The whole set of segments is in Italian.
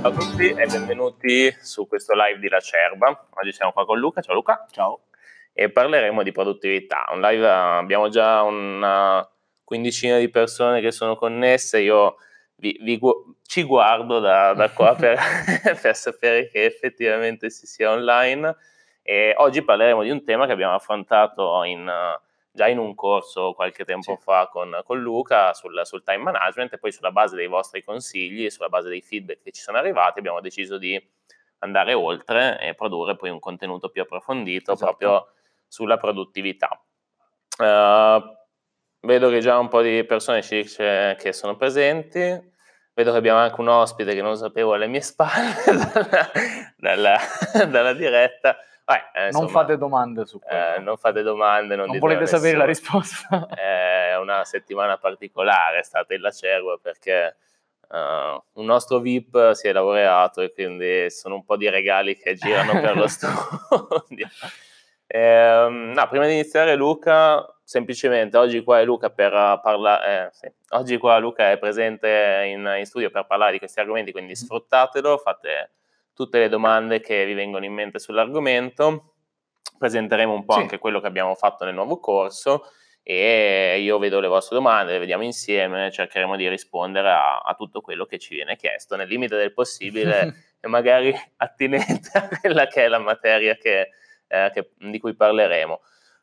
Ciao a tutti e benvenuti su questo live di Lacerba. Oggi siamo qua con Luca. Ciao Luca. Ciao. E parleremo di produttività. Un live, eh, abbiamo già una quindicina di persone che sono connesse. Io vi, vi, ci guardo da, da qua per, per, sapere che effettivamente si sia online. E oggi parleremo di un tema che abbiamo affrontato in già in un corso qualche tempo sì. fa con, con Luca sul, sul, time management e poi sulla base dei vostri consigli e sulla base dei feedback che ci sono arrivati abbiamo deciso di andare oltre e produrre poi un contenuto più approfondito esatto. proprio sulla produttività. Uh, vedo che già un po' di persone ci dice che sono presenti, vedo che abbiamo anche un ospite che non sapevo alle mie spalle dalla, dalla, dalla diretta. Eh, insomma, non fate domande su quello. Eh, non fate domande, non, non volete sapere la risposta. è una settimana particolare, è stata in Lacerva perché uh, un nostro VIP si è laureato e quindi sono un po' di regali che girano per lo studio. Eh, no, prima di iniziare Luca, semplicemente oggi qua è Luca per parlare, eh, sì. oggi qua Luca è presente in, in, studio per parlare di questi argomenti, quindi sfruttatelo, fate tutte le domande che vi vengono in mente sull'argomento, presenteremo un po' sì. anche quello che abbiamo fatto nel nuovo corso e io vedo le vostre domande, le vediamo insieme, cercheremo di rispondere a, a tutto quello che ci viene chiesto nel limite del possibile e magari attinente a quella che è la materia che, eh, che, di cui parleremo.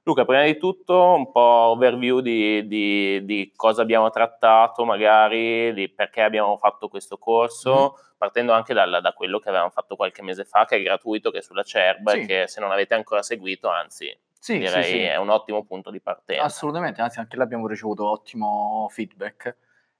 Luca, prima di tutto un po' overview di, di, di cosa abbiamo trattato, magari di perché abbiamo fatto questo corso, mm. partendo anche dal, da quello che avevamo fatto qualche mese fa, che è gratuito, che è sulla CERB, sì. e che se non avete ancora seguito, anzi, sì, direi sì, è un ottimo punto di partenza. Assolutamente, anzi anche là abbiamo ricevuto ottimo feedback.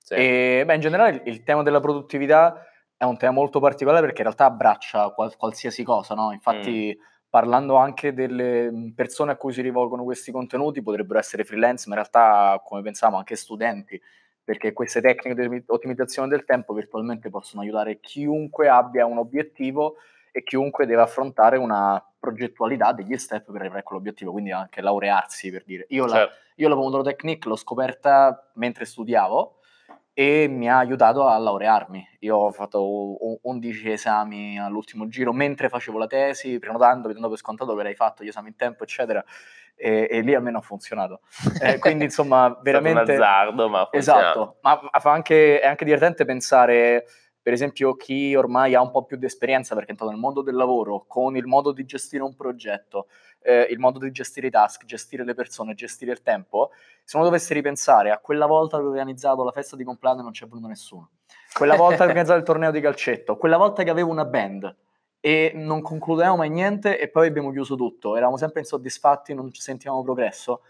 E beh, in generale il tema della produttività è un tema molto particolare perché in realtà abbraccia qual- qualsiasi cosa, no? Infatti... Mm parlando anche delle mhmm, persone a cui si rivolgono questi contenuti, potrebbero essere freelance, ma in realtà, come pensavamo, anche studenti, perché queste tecniche di ottimizzazione del tempo virtualmente possono aiutare chiunque abbia un obiettivo e chiunque deve affrontare una progettualità degli step per arrivare a quell'obiettivo, quindi anche laurearsi per dire. Io, certo. la, io la Pomodoro Technique l'ho scoperta mentre studiavo, e mi ha aiutato a laurearmi. Io ho fatto 11 esami all'ultimo giro mentre facevo la tesi, prenotando, vedendo per scontato che avrei fatto gli esami in tempo, eccetera. E, e lì almeno ha funzionato. Eh, quindi, insomma, veramente. È un azzardo, ma Esatto, ma anche, è anche divertente pensare. Per esempio, chi ormai ha un po' più di esperienza perché è entrato nel mondo del lavoro, con il modo di gestire un progetto, eh, il modo di gestire i task, gestire le persone, gestire il tempo, se uno dovesse ripensare a quella volta che ho organizzato la festa di compleanno e non c'è venuto nessuno, quella volta che ho organizzato il torneo di calcetto, quella volta che avevo una band e non concludevamo mai niente e poi abbiamo chiuso tutto, eravamo sempre insoddisfatti, non ci sentivamo progresso,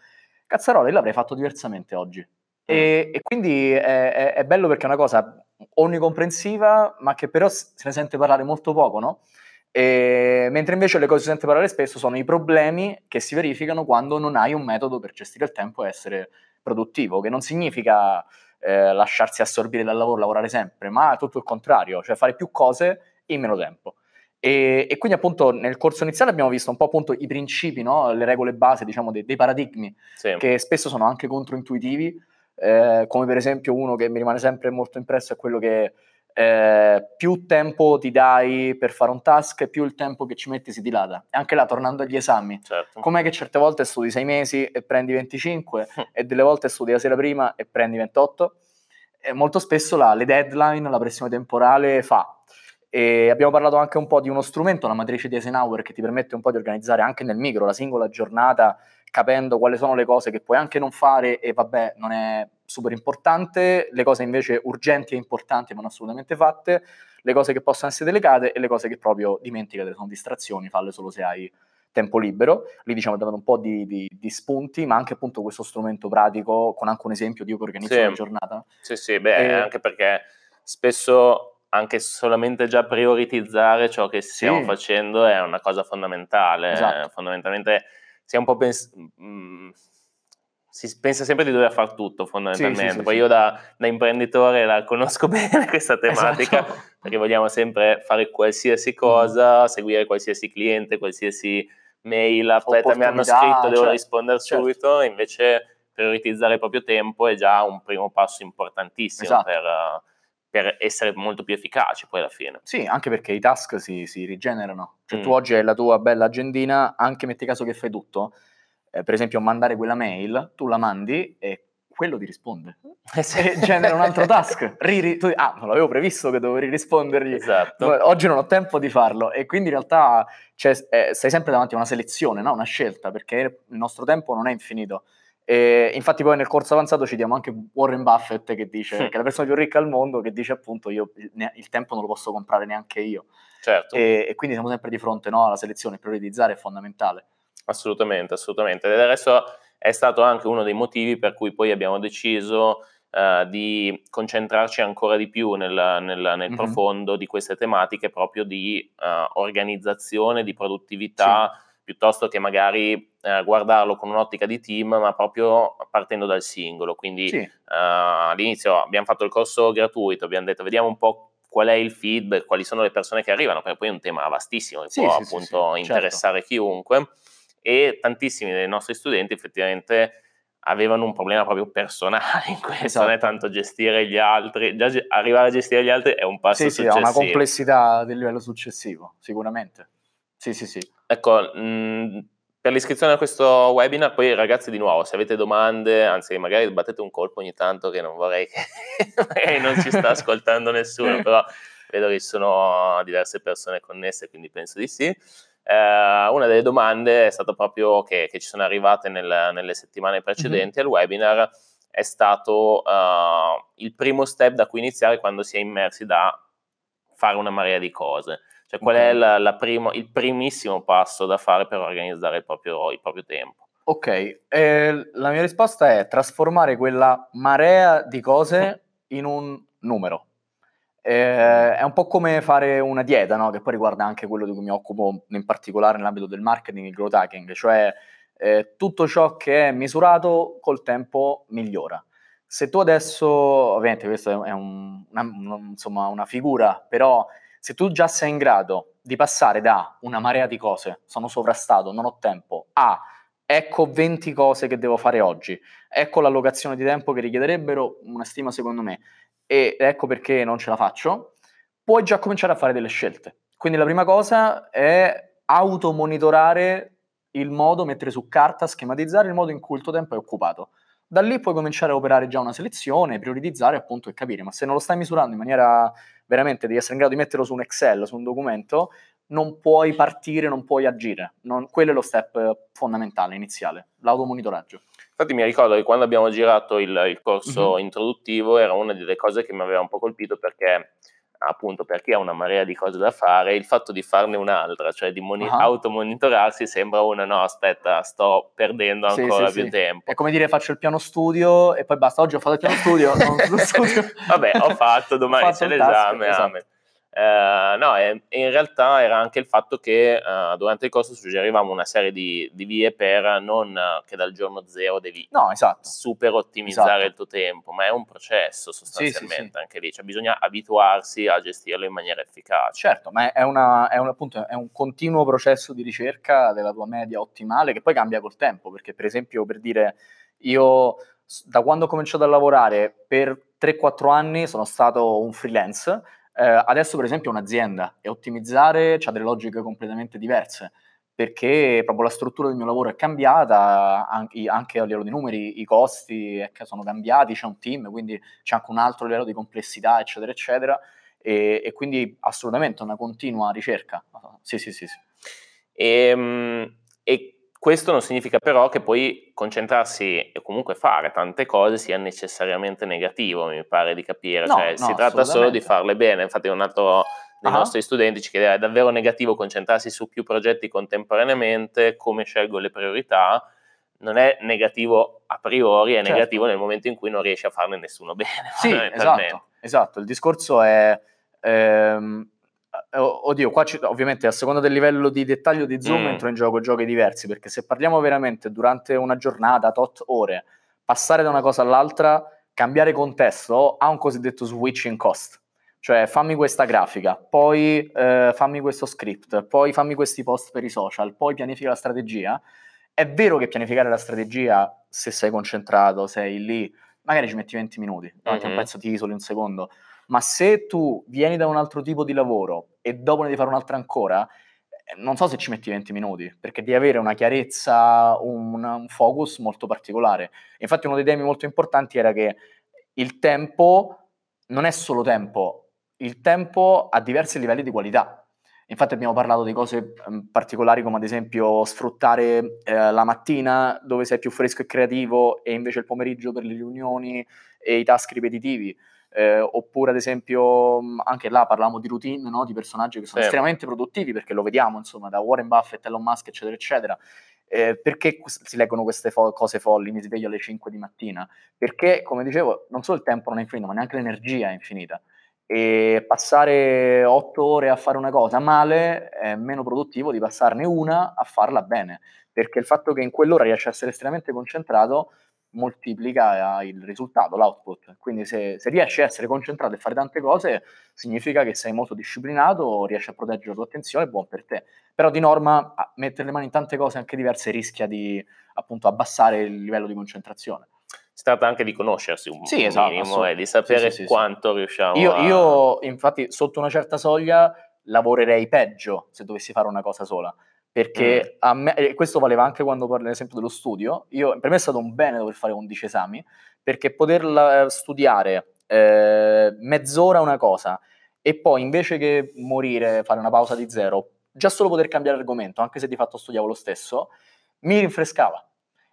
cazzarola, io l'avrei fatto diversamente oggi. E, mm. e quindi è, è, è bello perché è una cosa onnicomprensiva, ma che però se ne sente parlare molto poco, no? E, mentre invece le cose che si sente parlare spesso sono i problemi che si verificano quando non hai un metodo per gestire il tempo e essere produttivo, che non significa eh, lasciarsi assorbire dal lavoro, lavorare sempre, ma tutto il contrario, cioè fare più cose in meno tempo. E, e, quindi appunto nel corso iniziale abbiamo visto un po' appunto i principi, no? le regole base, diciamo, dei, dei paradigmi, sì. che spesso sono anche controintuitivi, eh, come per esempio uno che mi rimane sempre molto impresso è quello che eh, più tempo ti dai per fare un task più il tempo che ci metti si dilata. E anche là, tornando agli esami, certo. com'è che certe volte studi 6 mesi e prendi 25 e delle volte studi la sera prima e prendi 28? E molto spesso la, le deadline, la pressione temporale fa. E abbiamo parlato anche un po' di uno strumento, la matrice di Eisenhower, che ti permette un po' di organizzare anche nel micro la singola giornata, capendo quali sono le cose che puoi anche non fare e vabbè, non è super importante, le cose invece urgenti e importanti vanno assolutamente fatte, le cose che possono essere delegate e le cose che proprio dimenticate, sono distrazioni, falle solo se hai tempo libero. Lì diciamo davano un po' di, di, di, spunti, ma anche appunto questo strumento pratico con anche un esempio di io che organizzo sì. la giornata. Sì, sì, beh, e... anche perché spesso anche solamente già prioritizzare ciò che stiamo sì. facendo è una cosa fondamentale. Esatto. Fondamentalmente si è un po' pens- mh, si pensa sempre di dover fare tutto fondamentalmente. Sì, sì, Poi sì, io da, da, imprenditore la conosco bene questa tematica esatto. perché vogliamo sempre fare qualsiasi cosa, mm. seguire qualsiasi cliente, qualsiasi mail, aspetta mi hanno scritto, devo cioè, rispondere certo. subito, invece prioritizzare il proprio tempo è già un primo passo importantissimo esatto. per, per essere molto più efficaci poi alla fine. Sì, anche perché i task si, si rigenerano. Cioè Mm. tu oggi hai la tua bella agendina, anche metti caso che fai tutto, eh, per esempio mandare quella mail, tu la mandi e quello ti risponde. Eh sì. E genera un altro task. Riri- tu- ah, non l'avevo previsto che dovevo rispondergli. Esatto. Oggi non ho tempo di farlo e quindi in realtà cioè, eh, stai sempre davanti a una selezione, no? una scelta, perché il nostro tempo non è infinito. E infatti poi nel corso avanzato ci diamo anche Warren Buffett che dice Mm. che è la persona più ricca al mondo, che dice appunto io il tempo non lo posso comprare neanche io. Certo. E, e quindi siamo sempre di fronte no, alla selezione, prioritizzare è fondamentale. Assolutamente, assolutamente. Ed adesso è stato anche uno dei motivi per cui poi abbiamo deciso eh, di concentrarci ancora di più nel, nel- nel Mhm. profondo di queste tematiche proprio di eh, organizzazione, di produttività, piuttosto che magari eh, guardarlo con un'ottica di team, ma proprio partendo dal singolo. Quindi Sì, eh, all'inizio abbiamo fatto il corso gratuito, abbiamo detto vediamo un po' qual è il feedback, quali sono le persone che arrivano, perché poi è un tema vastissimo che Sì, può sì, sì, appunto sì, certo. interessare chiunque e tantissimi dei nostri studenti effettivamente avevano un problema proprio personale in questo, non è Esatto. tanto gestire gli altri, già arrivare a gestire gli altri è un passo sì, sì, ha successivo. una complessità del livello successivo, sicuramente. Sì, sì, sì. Ecco, mh, per l'iscrizione a questo webinar, poi ragazzi di nuovo, se avete domande, anzi magari battete un colpo ogni tanto che non vorrei che non ci sta ascoltando nessuno, però vedo che ci sono diverse persone connesse, quindi penso di sì. Eh, una delle domande è stata proprio che, che ci sono arrivate nel- nelle settimane precedenti al webinar, è stato eh, il primo step da cui iniziare quando si è immersi da fare una marea di cose. Cioè, qual è Ok. la- la primo- il primissimo passo da fare per organizzare il proprio, il proprio tempo? Ok, eh, la mia risposta è trasformare quella marea di cose in un numero. Eh, è un po' come fare una dieta, no? Che poi riguarda anche quello di cui mi occupo in particolare nell'ambito del marketing, il growth hacking, cioè eh, tutto ciò che è misurato col tempo migliora. Se tu adesso, ovviamente questo è un- una, un- insomma, una figura, però se tu già sei in grado di passare da una marea di cose, sono sovrastato, non ho tempo, a ecco 20 cose che devo fare oggi, ecco l'allocazione di tempo che richiederebbero una stima secondo me e ecco perché non ce la faccio, puoi già cominciare a fare delle scelte. Quindi la prima cosa è automonitorare il modo, mettere su carta, schematizzare il modo in cui il tuo tempo è occupato. Da lì puoi cominciare a operare già una selezione, prioritizzare appunto e capire, ma se non lo stai misurando in maniera veramente devi essere in grado di metterlo su un Excel, su un documento, non puoi partire, non puoi agire. Non- quello è lo step fondamentale, iniziale, l'automonitoraggio. Infatti mi ricordo che quando abbiamo girato il, il corso Mhm. introduttivo era una delle cose che mi aveva un po' colpito perché appunto per chi ha una marea di cose da fare, il fatto di farne un'altra, cioè di moni- Ah. automonitorarsi sembra una no, aspetta, sto perdendo Sì, ancora sì, più sì. tempo. È come dire faccio il piano studio e poi basta, oggi ho fatto il piano studio, non lo studio. Vabbè, ho fatto, domani Ho fatto c'è il task, l'esame. esatto. Eh, no, e- e in realtà era anche il fatto che eh, durante il corso suggerivamo una serie di, di vie per non eh, che dal giorno zero devi No, esatto. super ottimizzare Esatto. il tuo tempo, ma è un processo Sì, sì, sostanzialmente sì. anche lì, cioè bisogna abituarsi a gestirlo in maniera efficace. Certo, ma è, una- è un, appunto, è un continuo processo di ricerca della tua media ottimale che poi cambia col tempo, perché per esempio per dire io da quando ho cominciato a lavorare per 3-4 anni sono stato un freelance, eh, adesso per esempio ho un'azienda e ottimizzare ha delle logiche completamente diverse, perché proprio la struttura del mio lavoro è cambiata, anche, a livello di numeri, i costi eh, sono cambiati, c'è un team, quindi c'è anche un altro livello di complessità, eccetera, eccetera e, e quindi assolutamente una continua ricerca. Sì, sì, sì, sì. E, mm, e questo non significa però che poi concentrarsi e comunque fare tante cose sia necessariamente negativo, mi pare di capire. No, cioè, no, si tratta solo di farle bene. Infatti, un altro dei Ah. nostri studenti ci chiedeva: è davvero negativo concentrarsi su più progetti contemporaneamente? Come scelgo le priorità? Non è negativo a priori, è Certo. negativo nel momento in cui non riesci a farne nessuno bene. Sì, esatto, esatto. Il discorso è... ehm, eh, oddio, qua ci- ovviamente a seconda del livello di dettaglio di Zoom Mm. entro in gioco giochi diversi, perché se parliamo veramente durante una giornata, tot ore, passare da una cosa all'altra, cambiare contesto, ha un cosiddetto switching cost. Cioè fammi questa grafica, poi eh, fammi questo script, poi fammi questi post per i social, poi pianifica la strategia. È vero che pianificare la strategia, se sei concentrato, sei lì, magari ci metti 20 minuti, davanti a Mhm. un pezzo ti isoli un secondo, Ma se tu vieni da un altro tipo di lavoro e dopo ne devi fare un'altra ancora, eh, non so se ci metti 20 minuti, perché devi avere una chiarezza, un, un focus molto particolare. Infatti uno dei temi molto importanti era che il tempo non è solo tempo, il tempo ha diversi livelli di qualità. Infatti abbiamo parlato di cose um, particolari come ad esempio sfruttare eh, la mattina dove sei più fresco e creativo e invece il pomeriggio per le riunioni e i task ripetitivi. Eh, oppure ad esempio anche là parlavamo di routine, no? di personaggi che sono sì. estremamente produttivi perché lo vediamo insomma da Warren Buffett, Elon Musk eccetera eccetera. Eh, perché si leggono queste fo- cose folli? Mi sveglio alle 5 di mattina. Perché, come dicevo, non solo il tempo non è infinito, ma neanche l'energia è infinita e passare otto ore a fare una cosa male è meno produttivo di passarne una a farla bene, perché il fatto che in quell'ora riesci a essere estremamente concentrato moltiplica il risultato, l'output. Quindi se, se, riesci a essere concentrato e fare tante cose, significa che sei molto disciplinato, riesci a proteggere la tua attenzione, è buon per te. Però di norma mettere le mani in tante cose anche diverse rischia di appunto abbassare il livello di concentrazione si tratta anche di conoscersi un, sì, esatto, minimo e di sapere sì, sì, quanto riusciamo io, a... Io, infatti, sotto una certa soglia lavorerei peggio se dovessi fare una cosa sola. Perché mm. me, questo valeva anche quando parli, ad esempio, dello studio. Io, per me è stato un bene dover fare 11 esami, perché poter studiare eh, mezz'ora una cosa e poi invece che morire, fare una pausa di zero, già solo poter cambiare argomento, anche se di fatto studiavo lo stesso, mi rinfrescava.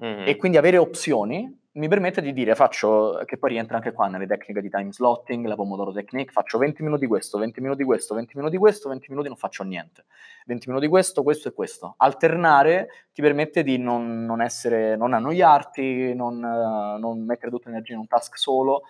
Mm-hmm. E quindi avere opzioni mi permette di dire, faccio, che poi rientra anche qua nelle tecniche di time slotting, la Pomodoro Technique, faccio 20 minuti di questo, 20 minuti di questo, 20 minuti di questo, 20 minuti non faccio niente. 20 minuti di questo, questo e questo. Alternare ti permette di non, non, essere, non annoiarti, non, non mettere tutta l'energia in un task solo,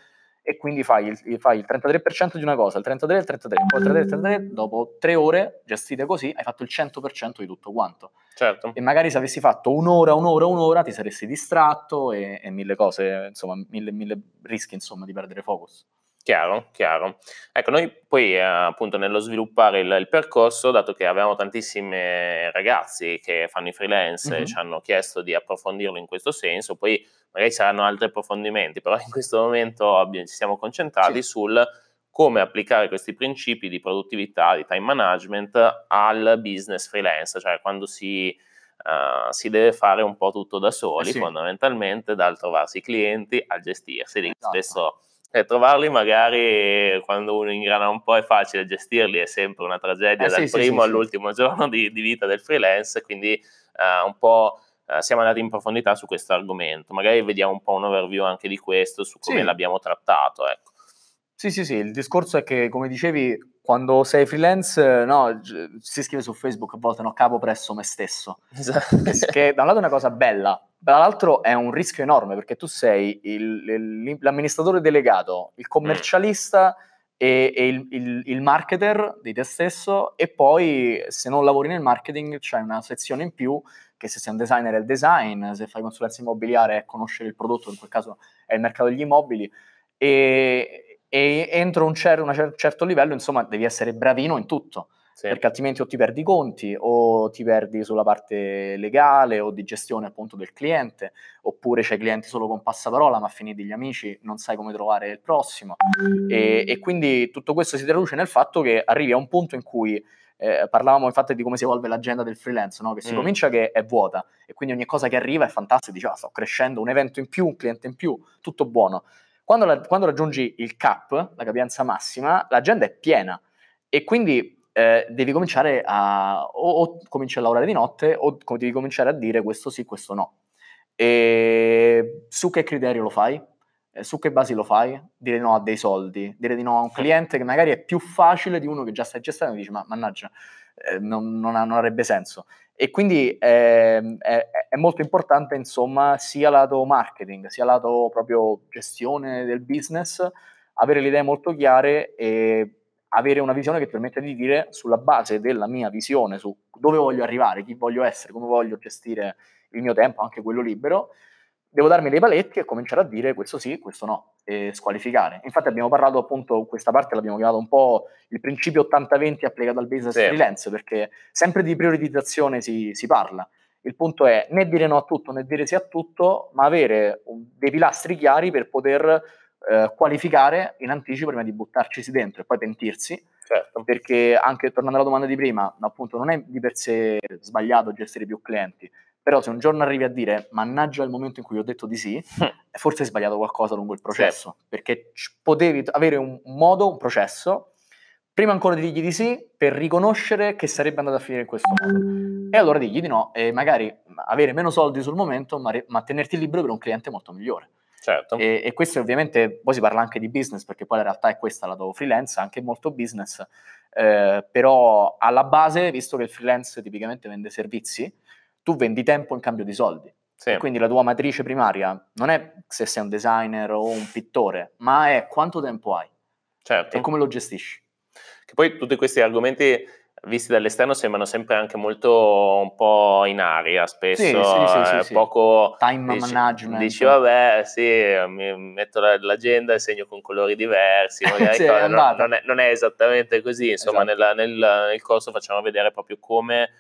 e quindi fai il, fai il 33% di una cosa, il 33, il 33, poi il 33, il 33, dopo tre ore gestite così hai fatto il 100% di tutto quanto. Certo. E magari se avessi fatto un'ora, un'ora, un'ora ti saresti distratto e, e mille cose, insomma, mille, mille rischi insomma di perdere focus. Chiaro, chiaro. Ecco, noi poi eh, appunto nello sviluppare il, il, percorso, dato che avevamo tantissimi ragazzi che fanno i freelance mm-hmm. ci hanno chiesto di approfondirlo in questo senso, poi magari saranno altri approfondimenti, però in questo momento abbiamo, ci siamo concentrati sì. sul come applicare questi principi di produttività, di time management al business freelance, cioè quando si, uh, si deve fare un po' tutto da soli, eh sì. fondamentalmente, dal trovarsi i clienti a gestirsi. Esatto. Adesso eh, trovarli magari quando uno ingrana un po' è facile, gestirli è sempre una tragedia eh, dal sì, primo sì, all'ultimo giorno di, di, vita del freelance, quindi uh, un po' uh, siamo andati in profondità su questo argomento. Magari vediamo un po' un overview anche di questo, su come l'abbiamo trattato. Ecco. Sì, sì, sì, il discorso è che, come dicevi, quando sei freelance, no, si scrive su Facebook a volte, no, capo presso me stesso. Esatto. Che da un lato è una cosa bella, dall'altro è un rischio enorme perché tu sei il, il, l'amministratore delegato, il commercialista e, e il, il, il, marketer di te stesso e poi se non lavori nel marketing c'è una sezione in più che se sei un designer è il design, se fai consulenza immobiliare è conoscere il prodotto, in quel caso è il mercato degli immobili e, e entro un, cer- un certo livello, insomma, devi essere bravino in tutto. Sì. Perché altrimenti o ti perdi i conti o ti perdi sulla parte legale o di gestione appunto del cliente, oppure c'hai clienti solo con passaparola, ma finiti gli amici non sai come trovare il prossimo. E, e quindi tutto questo si traduce nel fatto che arrivi a un punto in cui eh, parlavamo infatti di come si evolve l'agenda del freelance, no? che si mm. comincia che è vuota e quindi ogni cosa che arriva è fantastica, dici ah, sto crescendo, un evento in più, un cliente in più, tutto buono. Quando, la, quando raggiungi il cap, la capienza massima, l'agenda è piena e quindi eh, devi cominciare a o, o cominci a lavorare di notte o devi cominciare a dire questo sì, questo no. E su che criterio lo fai? Eh, su che basi lo fai? Dire no a dei soldi, dire di no a un cliente che magari è più facile di uno che già stai gestendo e dici ma mannaggia, eh, non, non, non, avrebbe senso. E quindi eh, è, è, molto importante, insomma, sia lato marketing, sia lato proprio gestione del business, avere le idee molto chiare e avere una visione che permette di dire sulla base della mia visione su dove voglio arrivare, chi voglio essere, come voglio gestire il mio tempo, anche quello libero, devo darmi dei paletti e cominciare a dire questo sì, questo no, e squalificare. Infatti abbiamo parlato appunto, questa parte l'abbiamo chiamato un po' il principio 80-20 applicato al business sì. freelance, perché sempre di prioritizzazione si, si, parla. Il punto è né dire no a tutto né dire sì a tutto, ma avere dei pilastri chiari per poter eh, qualificare in anticipo prima di buttarci dentro e poi pentirsi. Certo. Perché anche tornando alla domanda di prima, appunto, non è di per sé sbagliato gestire più clienti, però se un giorno arrivi a dire mannaggia il momento in cui ho detto di sì, forse hai sbagliato qualcosa lungo il processo, sì. perché potevi avere un modo, un processo, prima ancora di dirgli di sì, per riconoscere che sarebbe andato a finire in questo modo. E allora digli di no e magari avere meno soldi sul momento, ma, re- ma tenerti libero per un cliente molto migliore. Certo. E, e, questo ovviamente, poi si parla anche di business, perché poi la realtà è questa, la do freelance, anche molto business, eh, però alla base, visto che il freelance tipicamente vende servizi, tu vendi tempo in cambio di soldi. Sì. Quindi la tua matrice primaria non è se sei un designer o un pittore, ma è quanto tempo hai certo. e come lo gestisci. Che poi tutti questi argomenti visti dall'esterno sembrano sempre anche molto un po' in aria spesso, sì, sì, sì, eh, poco time dici, management. Dici vabbè sì, mi metto l'agenda e segno con colori diversi, magari no, non, è, non, è, esattamente così, insomma esatto. nella, nel, nel, corso facciamo vedere proprio come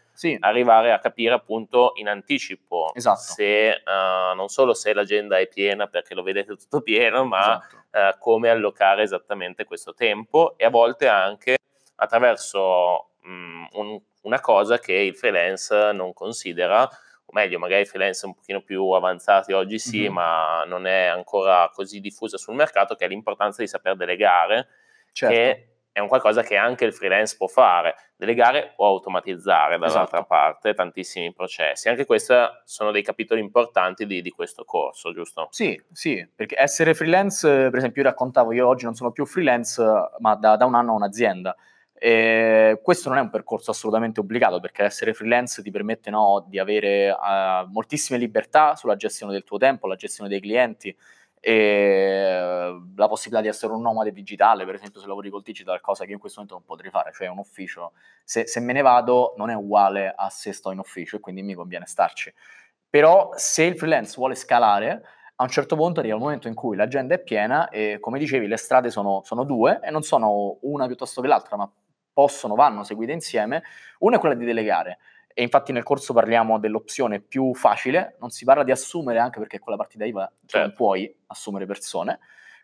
arrivare a capire appunto in anticipo esatto. se uh, non solo se l'agenda è piena perché lo vedete tutto pieno, ma esatto. uh, come allocare esattamente questo tempo e a volte anche attraverso mm, un, una cosa che il freelance non considera, o meglio, magari i freelance un pochino più avanzati oggi sì, mm-hmm. ma non è ancora così diffusa sul mercato, che è l'importanza di saper delegare, certo. che è un qualcosa che anche il freelance può fare, delegare o automatizzare dall'altra esatto. parte tantissimi processi. Anche questi sono dei capitoli importanti di, di, questo corso, giusto? Sì, sì, perché essere freelance, per esempio io raccontavo, io oggi non sono più freelance, ma da, da un anno ho un'azienda. E questo non è un percorso assolutamente obbligato perché essere freelance ti permette no, di avere uh, moltissime libertà sulla gestione del tuo tempo, la gestione dei clienti e uh, la possibilità di essere un nomade digitale, per esempio se lavori col digital, cosa che io in questo momento non potrei fare, cioè un ufficio, se, se me ne vado non è uguale a se sto in ufficio e quindi mi conviene starci. Però se il freelance vuole scalare, a un certo punto arriva il momento in cui l'agenda è piena e come dicevi le strade sono, sono due e non sono una piuttosto che l'altra, ma possono, vanno seguite insieme. Una è quella di delegare. E infatti nel corso parliamo dell'opzione più facile, non si parla di assumere anche perché con la partita IVA certo. non puoi assumere persone,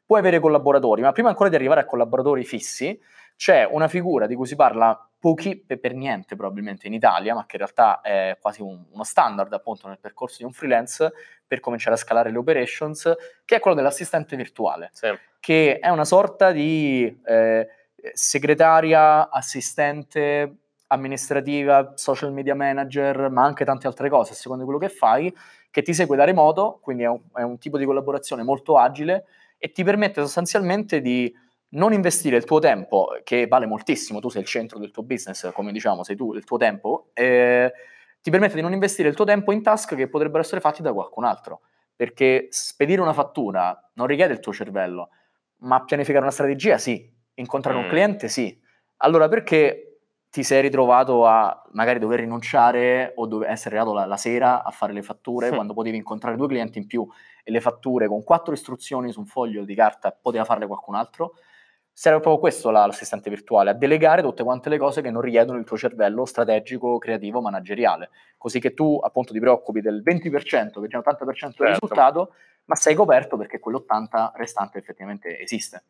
puoi avere collaboratori, ma prima ancora di arrivare a collaboratori fissi c'è una figura di cui si parla pochi per niente probabilmente in Italia, ma che in realtà è quasi un, uno standard appunto nel percorso di un freelance per cominciare a scalare le operations, che è quello dell'assistente virtuale, sì. che è una sorta di... Eh, segretaria, assistente amministrativa, social media manager, ma anche tante altre cose, a seconda di quello che fai, che ti segue da remoto, quindi è un, è un tipo di collaborazione molto agile e ti permette sostanzialmente di non investire il tuo tempo, che vale moltissimo, tu sei il centro del tuo business, come diciamo, sei tu il tuo tempo, eh, ti permette di non investire il tuo tempo in task che potrebbero essere fatti da qualcun altro, perché spedire una fattura non richiede il tuo cervello, ma pianificare una strategia sì, Incontrare mm. un cliente sì. Allora perché ti sei ritrovato a magari dover rinunciare o dove essere arrivato la, la, sera a fare le fatture quando potevi incontrare due clienti in più e le fatture con quattro istruzioni su un foglio di carta poteva farle qualcun altro? Serve proprio questo l'assistente virtuale, a delegare tutte quante le cose che non richiedono il tuo cervello strategico, creativo, manageriale, così che tu appunto ti preoccupi del 20% che è già un 80% del certo. risultato, ma sei coperto perché quell'80% restante effettivamente esiste.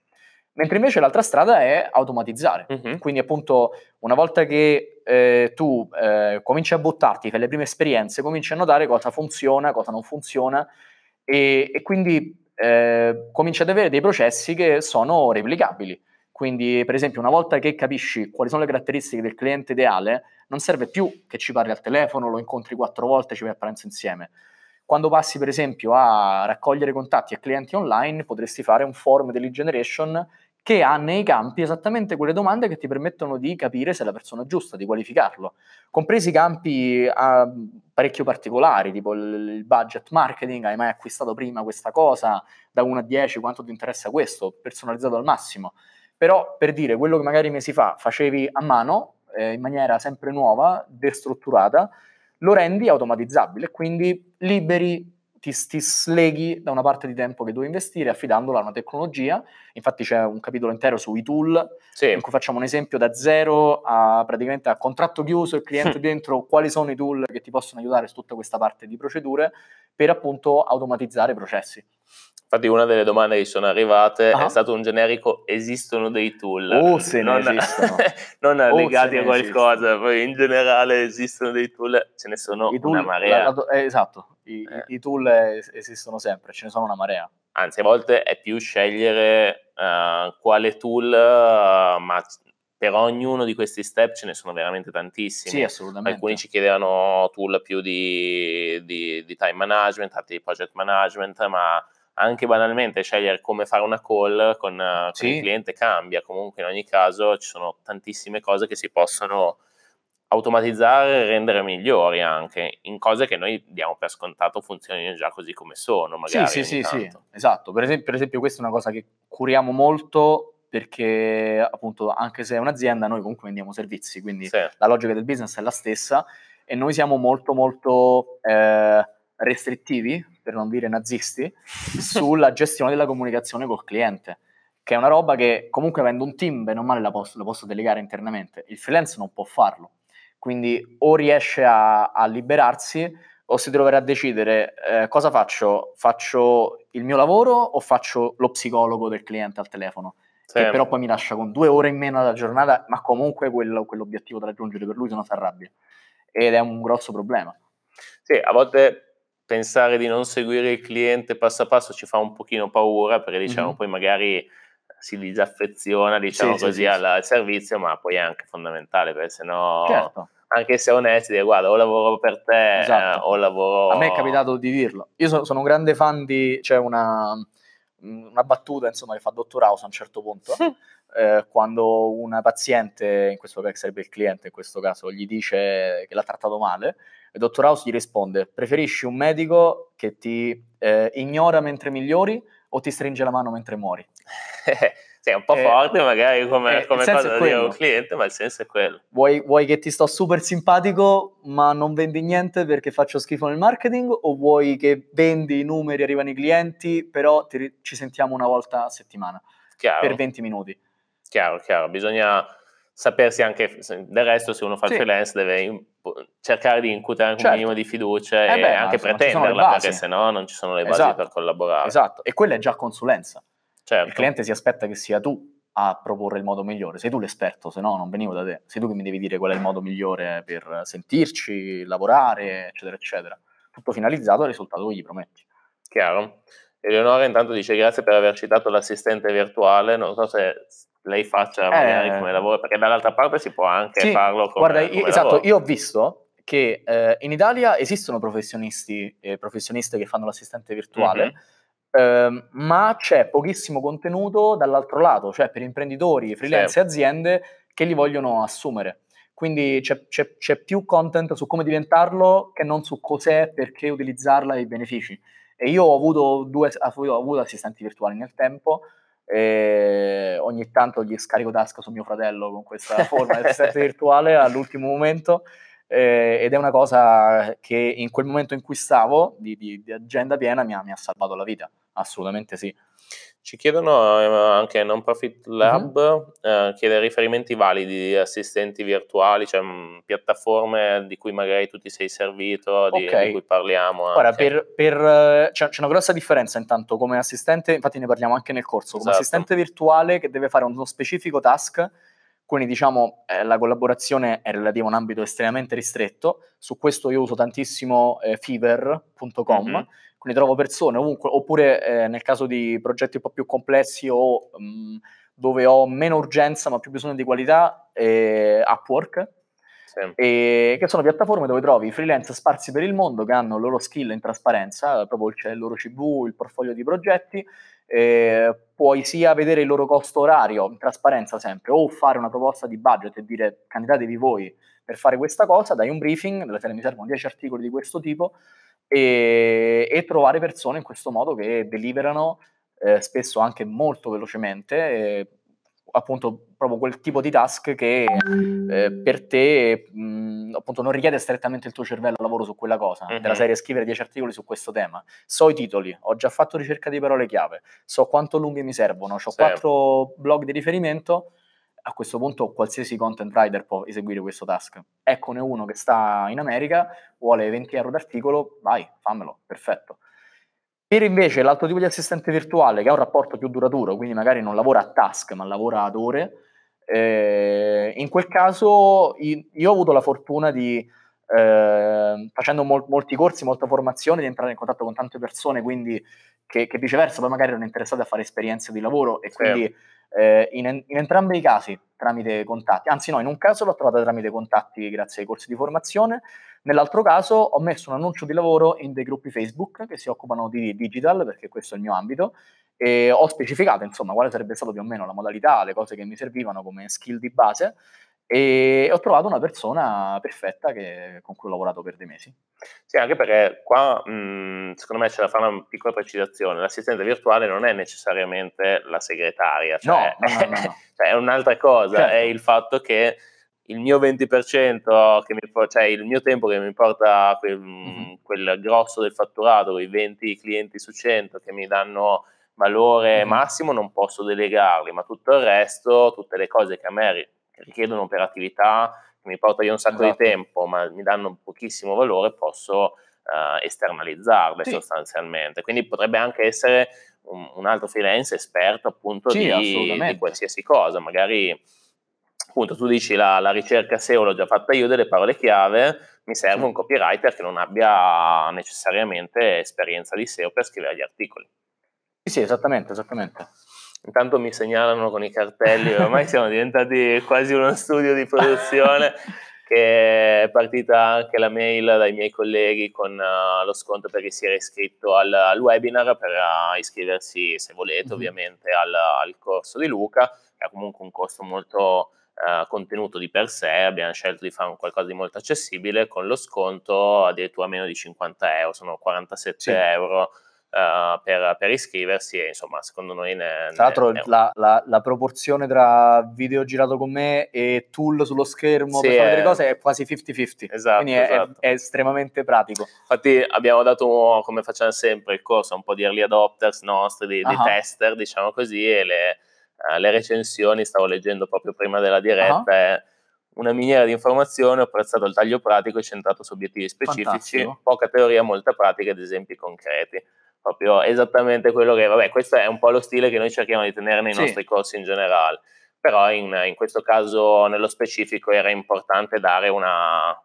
Mentre invece l'altra strada è automatizzare. Uh-huh. Quindi, appunto, una volta che eh, tu eh, cominci a buttarti, fai le prime esperienze, cominci a notare cosa funziona, cosa non funziona, e, e quindi eh, cominci ad avere dei processi che sono replicabili. Quindi, per esempio, una volta che capisci quali sono le caratteristiche del cliente ideale, non serve più che ci parli al telefono, lo incontri quattro volte, ci vai a pranzo insieme. Quando passi, per esempio, a raccogliere contatti a clienti online, potresti fare un form di lead generation che ha nei campi esattamente quelle domande che ti permettono di capire se è la persona giusta, di qualificarlo, compresi campi a parecchio particolari, tipo il budget marketing, hai mai acquistato prima questa cosa, da 1 a 10 quanto ti interessa questo, personalizzato al massimo. Però per dire quello che magari mesi fa facevi a mano, eh, in maniera sempre nuova, destrutturata, lo rendi automatizzabile, quindi liberi ti, ti, sleghi da una parte di tempo che devi investire affidandola a una tecnologia. Infatti c'è un capitolo intero sui tool sì. in cui facciamo un esempio da zero a praticamente a contratto chiuso, il cliente dentro, quali sono i tool che ti possono aiutare su tutta questa parte di procedure per appunto automatizzare i processi. Infatti una delle domande che sono arrivate uh-huh. è stato un generico esistono dei tool? Oh, se non, esistono. non oh, legati a qualcosa, poi in generale esistono dei tool, ce ne sono tool, una marea. La, la, eh, esatto, I, eh. i, tool esistono sempre, ce ne sono una marea. Anzi, a volte è più scegliere uh, quale tool, uh, ma per ognuno di questi step ce ne sono veramente tantissimi. Sì, assolutamente. Alcuni ci chiedevano tool più di, di, di time management, altri di project management, ma anche banalmente scegliere come fare una call con, con sì. il cliente cambia. Comunque in ogni caso ci sono tantissime cose che si possono automatizzare e rendere migliori anche in cose che noi diamo per scontato funzionino già così come sono. Magari sì, sì, sì, sì, esatto. Per esempio, per esempio, questa è una cosa che curiamo molto perché appunto anche se è un'azienda noi comunque vendiamo servizi, quindi sì. la logica del business è la stessa e noi siamo molto molto eh, restrittivi, per non dire nazisti, sulla gestione della comunicazione col cliente, che è una roba che comunque avendo un team, bene o male la posso, la posso delegare internamente, il freelance non può farlo, quindi o riesce a, a liberarsi o si troverà a decidere eh, cosa faccio, faccio il mio lavoro o faccio lo psicologo del cliente al telefono sì. che però poi mi lascia con due ore in meno alla giornata, ma comunque quello, quell'obiettivo da raggiungere per lui se no si arrabbia. Ed è un grosso problema. Sì, a volte pensare di non seguire il cliente passo a passo ci fa un pochino paura, perché diciamo mm-hmm. poi magari si disaffeziona, diciamo sì, così, sì, al, al, servizio, ma poi è anche fondamentale, perché sennò... Certo. Anche se onesti, dire, guarda, o lavoro per te esatto. eh, o lavoro... A me è capitato di dirlo. Io sono, sono un grande fan di... C'è cioè una, una battuta insomma che fa Dottor House a un certo punto eh, quando una paziente, in questo caso sarebbe il cliente in questo caso, gli dice che l'ha trattato male il Dottor House gli risponde preferisci un medico che ti eh, ignora mentre migliori o ti stringe la mano mentre muori? Sì, è un po' eh, forte magari come, eh, come cosa da dire un cliente, ma il senso è quello. Vuoi, vuoi, che ti sto super simpatico, ma non vendi niente perché faccio schifo nel marketing? O vuoi che vendi i numeri, arrivano i clienti, però ti, ci sentiamo una volta a settimana chiaro. per 20 minuti? Chiaro, chiaro. Bisogna sapersi anche, del resto se uno fa il sì. freelance deve cercare di incutere anche certo. un minimo di fiducia eh e beh, anche pretenderla, perché se no non ci sono le basi esatto. per collaborare. Esatto, e quella è già consulenza. Certo. Il cliente si aspetta che sia tu a proporre il modo migliore. Sei tu l'esperto, se no non venivo da te. Sei tu che mi devi dire qual è il modo migliore per sentirci, lavorare, eccetera, eccetera. Tutto finalizzato al risultato che gli prometti. Chiaro. Eleonora intanto dice grazie per aver citato l'assistente virtuale, non so se lei faccia magari eh, come lavoro, perché dall'altra parte si può anche sì, farlo come Guarda, come esatto, lavoro. io ho visto che eh, in Italia esistono professionisti e professioniste che fanno l'assistente virtuale, mm-hmm ma c'è pochissimo contenuto dall'altro lato, cioè per imprenditori, freelance e aziende che li vogliono assumere. Quindi c'è, c'è, c'è, più content su come diventarlo che non su cos'è, perché utilizzarla e i benefici. E io ho avuto, due, ho avuto assistenti virtuali nel tempo, e ogni tanto gli scarico tasca su mio fratello con questa forma di assistente virtuale all'ultimo momento eh, ed è una cosa che in quel momento in cui stavo, di, di, di agenda piena, mi ha, mi ha, salvato la vita, assolutamente sì. Ci chiedono eh, anche Non Profit Lab, uh-huh. eh, chiede riferimenti validi di assistenti virtuali, cioè mh, mm, piattaforme di cui magari tu ti sei servito, di, okay. di cui parliamo. Ora, per, per, eh, c'è, c'è, una grossa differenza intanto come assistente, infatti ne parliamo anche nel corso, come esatto. assistente virtuale che deve fare uno specifico task quindi diciamo eh, la collaborazione è relativa a un ambito estremamente ristretto, su questo io uso tantissimo eh, fever.com, mm-hmm. quindi trovo persone ovunque, oppure eh, nel caso di progetti un po' più complessi o mh, mm, dove ho meno urgenza ma più bisogno di qualità, eh, Upwork, sì. che sono piattaforme dove trovi freelance sparsi per il mondo che hanno le loro skill in trasparenza, proprio c'è il loro CV, il portfolio di progetti, eh, puoi sia vedere il loro costo orario in trasparenza sempre o fare una proposta di budget e dire candidatevi voi per fare questa cosa, dai un briefing, nella serie mi servono 10 articoli di questo tipo e, e, trovare persone in questo modo che deliverano eh, spesso anche molto velocemente eh, appunto proprio quel tipo di task che eh, per te mh, appunto non richiede strettamente il tuo cervello al lavoro su quella cosa, mm-hmm. della serie scrivere 10 articoli su questo tema. So i titoli, ho già fatto ricerca di parole chiave, so quanto lunghi mi servono, ho sì. quattro blog di riferimento, a questo punto qualsiasi content writer può eseguire questo task. Eccone uno che sta in America, vuole 20 euro d'articolo, vai, fammelo, perfetto. Per invece l'altro tipo di assistente virtuale che ha un rapporto più duraturo, quindi magari non lavora a task ma lavora ad ore, eh, in quel caso io ho avuto la fortuna di, eh, facendo mol- molti corsi, molta formazione, di entrare in contatto con tante persone, quindi che, che viceversa poi magari erano interessate a fare esperienze di lavoro e quindi eh, in, in, entrambi i casi tramite contatti, anzi no, in un caso l'ho trovata tramite contatti grazie ai corsi di formazione, nell'altro caso ho messo un annuncio di lavoro in dei gruppi Facebook che si occupano di digital, perché questo è il mio ambito, e ho specificato insomma quale sarebbe stata più o meno la modalità, le cose che mi servivano come skill di base e ho trovato una persona perfetta che, con cui ho lavorato per dei mesi. Sì, anche perché qua mh, secondo me c'è da fare una piccola precisazione, l'assistente virtuale non è necessariamente la segretaria, cioè, no, no, no, no. cioè è un'altra cosa, certo. è il fatto che il mio 20%, che mi, cioè il mio tempo che mi porta quel, mm-hmm. quel grosso del fatturato, quei 20 clienti su 100 che mi danno valore mm-hmm. massimo, non posso delegarli, ma tutto il resto, tutte le cose che a me richiedono operatività, che mi porta via un sacco esatto. di tempo, ma mi danno pochissimo valore, posso uh, esternalizzarle sì. sostanzialmente. Quindi potrebbe anche essere un, un altro freelance esperto appunto sì, di, di, qualsiasi cosa, magari appunto tu dici la, la, ricerca SEO l'ho già fatta io delle parole chiave, mi serve un copywriter che non abbia necessariamente esperienza di SEO per scrivere gli articoli. Sì, sì, esattamente, esattamente. Intanto mi segnalano con i cartelli, ormai siamo diventati quasi uno studio di produzione che è partita anche la mail dai miei colleghi con uh, lo sconto per chi si era iscritto al, al webinar per uh, iscriversi, se volete, mm-hmm. ovviamente al, al, corso di Luca, che ha comunque un costo molto uh, contenuto di per sé, abbiamo scelto di fare qualcosa di molto accessibile con lo sconto addirittura meno di 50 euro, sono 47 sì. euro uh, per, per, iscriversi e insomma secondo noi ne, tra l'altro ne, la, la, la, proporzione tra video girato con me e tool sullo schermo sì, per fare delle cose è quasi 50-50 esatto, quindi è, esatto. è, estremamente pratico infatti abbiamo dato come facciamo sempre il corso a un po' di early adopters nostri di, uh-huh. di tester diciamo così e le, uh, le, recensioni stavo leggendo proprio prima della diretta uh-huh una miniera di informazione, ho apprezzato il taglio pratico e centrato su obiettivi specifici, Fantastico. poca teoria, molta pratica ed esempi concreti proprio esattamente quello che, vabbè, questo è un po' lo stile che noi cerchiamo di tenere nei sì. nostri corsi in generale, però in, in, questo caso nello specifico era importante dare una,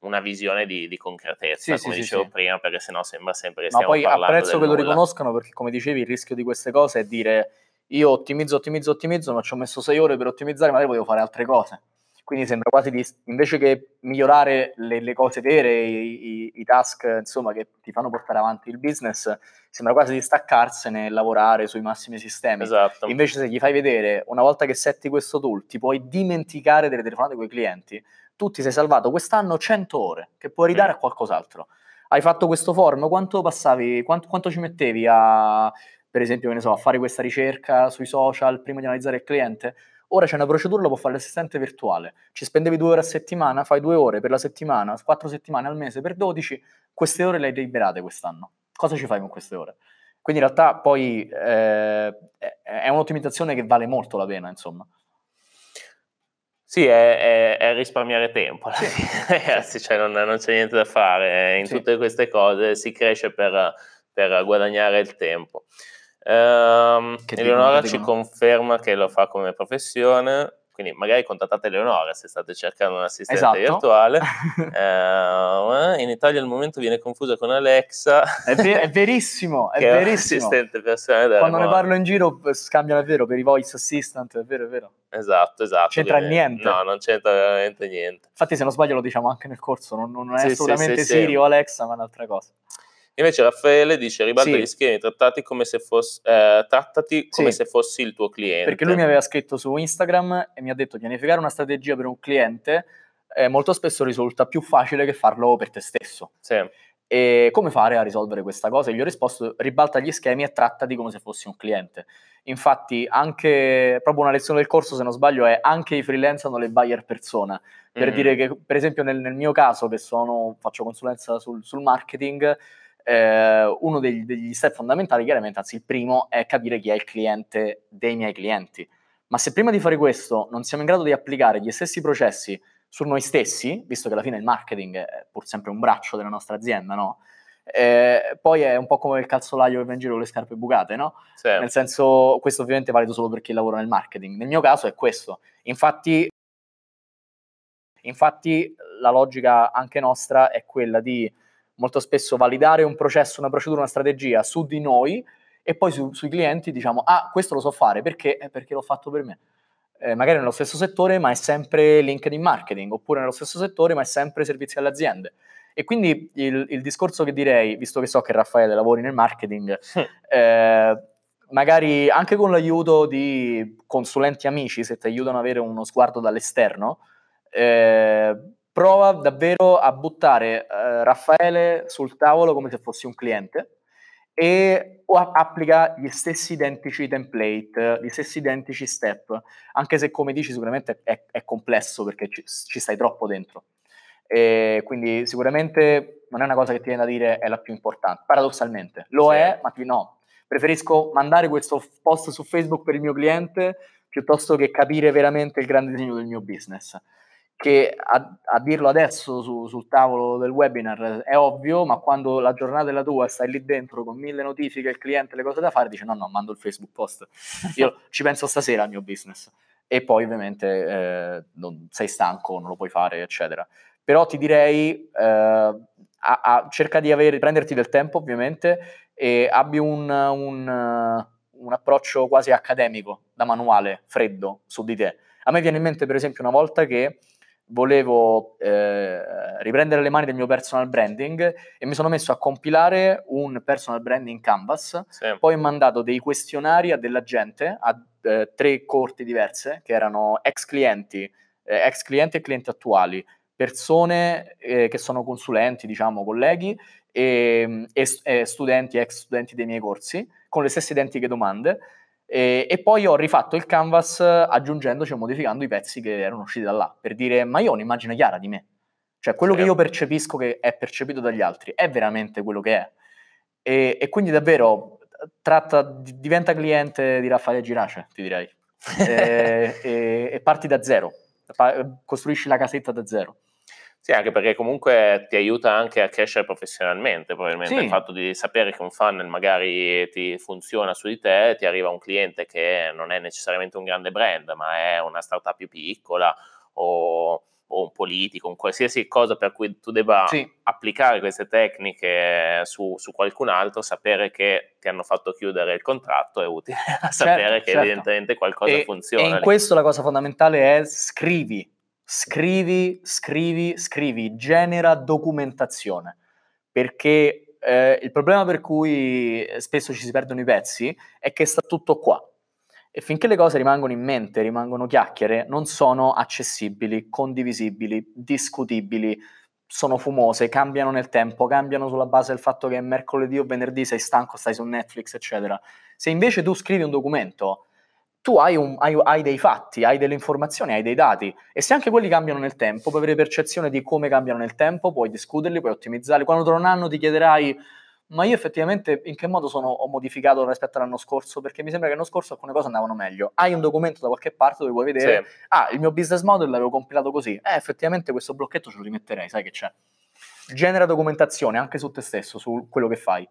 una visione di, di concretezza, sì, come sì, dicevo prima, perché sennò sembra sempre che stiamo Ma poi apprezzo che lo riconoscano perché, come dicevi, il rischio di queste cose è dire io ottimizzo, ottimizzo, ottimizzo, ma ci ho messo sei ore per ottimizzare, magari volevo fare altre cose. Quindi sembra quasi di, invece che migliorare le, le cose vere, i, i, i, task insomma, che ti fanno portare avanti il business, sembra quasi di staccarsene e lavorare sui massimi sistemi. Esatto. Invece se gli fai vedere, una volta che setti questo tool, ti puoi dimenticare delle telefonate con i clienti, tu ti sei salvato quest'anno 100 ore che puoi ridare mm. a qualcos'altro. Hai fatto questo form, quanto passavi, quanto, quanto ci mettevi a, per esempio, so, a fare questa ricerca sui social prima di analizzare il cliente? Ora c'è una procedura, la può fare l'assistente virtuale. Ci spendevi due ore a settimana, fai due ore per la settimana, quattro settimane al mese per 12, queste ore le hai liberate quest'anno. Cosa ci fai con queste ore? Quindi in realtà poi eh, è un'ottimizzazione che vale molto la pena, insomma. Sì, è, è, è risparmiare tempo, sì. ragazzi, cioè non, non, c'è niente da fare. In sì. tutte queste cose si cresce per, per guadagnare il tempo. Um, Eleonora ci conferma che lo fa come professione, quindi magari contattate Eleonora se state cercando un assistente esatto. virtuale. uh, in Italia al momento viene confusa con Alexa. È, ver- è verissimo, è verissimo. assistente personale Quando ne parlo in giro scambiano, è vero, per i voice assistant, è vero, è vero. Esatto, esatto. C'entra quindi, niente. No, non c'entra veramente niente. Infatti se non sbaglio lo diciamo anche nel corso, non, non è sì, assolutamente sì, sì, Siri o Alexa, ma è un'altra cosa. Invece Raffaele dice ribalta sì. gli schemi, trattati come se fossi, eh, trattati come sì. se fossi il tuo cliente. Perché lui mi aveva scritto su Instagram e mi ha detto pianificare una strategia per un cliente eh, molto spesso risulta più facile che farlo per te stesso. Sì. E come fare a risolvere questa cosa? E gli ho risposto ribalta gli schemi e trattati come se fossi un cliente. Infatti anche, proprio una lezione del corso se non sbaglio è anche i freelance hanno le buyer persona. Per mm. dire che per esempio nel, nel mio caso che sono, faccio consulenza sul, sul marketing eh, uno degli, degli step fondamentali, chiaramente, anzi il primo, è capire chi è il cliente dei miei clienti. Ma se prima di fare questo non siamo in grado di applicare gli stessi processi su noi stessi, visto che alla fine il marketing è pur sempre un braccio della nostra azienda, no? Eh, poi è un po' come il calzolaio che va in giro con le scarpe bucate, no? Sì. Nel senso, questo ovviamente è valido solo per chi lavora nel marketing. Nel mio caso è questo. Infatti, infatti la logica anche nostra è quella di molto spesso validare un processo, una procedura, una strategia su di noi e poi su, sui clienti diciamo, ah, questo lo so fare, perché? Eh, perché l'ho fatto per me. Eh, magari nello stesso settore, ma è sempre LinkedIn marketing, oppure nello stesso settore, ma è sempre servizi alle aziende. E quindi il, il discorso che direi, visto che so che Raffaele lavori nel marketing, eh, magari anche con l'aiuto di consulenti amici, se ti aiutano ad avere uno sguardo dall'esterno, eh, prova davvero a buttare eh, Raffaele sul tavolo come se fossi un cliente e applica gli stessi identici template, gli stessi identici step, anche se come dici sicuramente è, è complesso perché ci, ci, stai troppo dentro. E quindi sicuramente non è una cosa che ti viene da dire è la più importante, paradossalmente. Lo sì. è, ma ti no. Preferisco mandare questo post su Facebook per il mio cliente piuttosto che capire veramente il grande disegno del mio business che a, a dirlo adesso su, sul tavolo del webinar è ovvio, ma quando la giornata è la tua stai lì dentro con mille notifiche, il cliente, le cose da fare, dice no, no, mando il Facebook post. Io ci penso stasera al mio business. E poi ovviamente eh, non, sei stanco, non lo puoi fare, eccetera. Però ti direi, eh, a, a, cerca di avere, prenderti del tempo ovviamente e abbi un, un, un approccio quasi accademico, da manuale, freddo, su di te. A me viene in mente per esempio una volta che volevo eh, riprendere le mani del mio personal branding e mi sono messo a compilare un personal branding canvas, sì. poi ho mandato dei questionari a della gente, a eh, tre corti diverse, che erano ex clienti, eh, ex clienti e clienti attuali, persone eh, che sono consulenti, diciamo, colleghi, e, e, e studenti, ex studenti dei miei corsi, con le stesse identiche domande, e, e, poi ho rifatto il canvas aggiungendoci o modificando i pezzi che erano usciti da là, per dire ma io ho un'immagine chiara di me. Cioè quello sì. che io percepisco che è percepito dagli altri è veramente quello che è. E, e quindi davvero tratta, diventa cliente di Raffaele Girace, ti direi. e, e parti da zero, costruisci la casetta da zero. Sì, anche perché comunque ti aiuta anche a crescere professionalmente, probabilmente sì. il fatto di sapere che un funnel magari ti funziona su di te, ti arriva un cliente che non è necessariamente un grande brand, ma è una startup più piccola o, o un politico, un qualsiasi cosa per cui tu debba sì. applicare queste tecniche su, su, qualcun altro, sapere che ti hanno fatto chiudere il contratto è utile a sapere certo, che certo. evidentemente qualcosa e, funziona. E in lì. questo la cosa fondamentale è scrivi scrivi, scrivi, scrivi, genera documentazione, perché eh, il problema per cui spesso ci si perdono i pezzi è che sta tutto qua. E finché le cose rimangono in mente, rimangono chiacchiere, non sono accessibili, condivisibili, discutibili, sono fumose, cambiano nel tempo, cambiano sulla base del fatto che mercoledì o venerdì sei stanco, stai su Netflix, eccetera. Se invece tu scrivi un documento tu hai, un, hai, hai, dei fatti, hai delle informazioni, hai dei dati e se anche quelli cambiano nel tempo, puoi avere percezione di come cambiano nel tempo, puoi discuterli, puoi ottimizzarli. Quando tra un anno ti chiederai ma io effettivamente in che modo sono, ho modificato rispetto all'anno scorso? Perché mi sembra che l'anno scorso alcune cose andavano meglio. Hai un documento da qualche parte dove puoi vedere, sì. ah, il mio business model l'avevo compilato così. Eh, effettivamente questo blocchetto ce lo rimetterei, sai che c'è. Genera documentazione anche su te stesso, su quello che fai.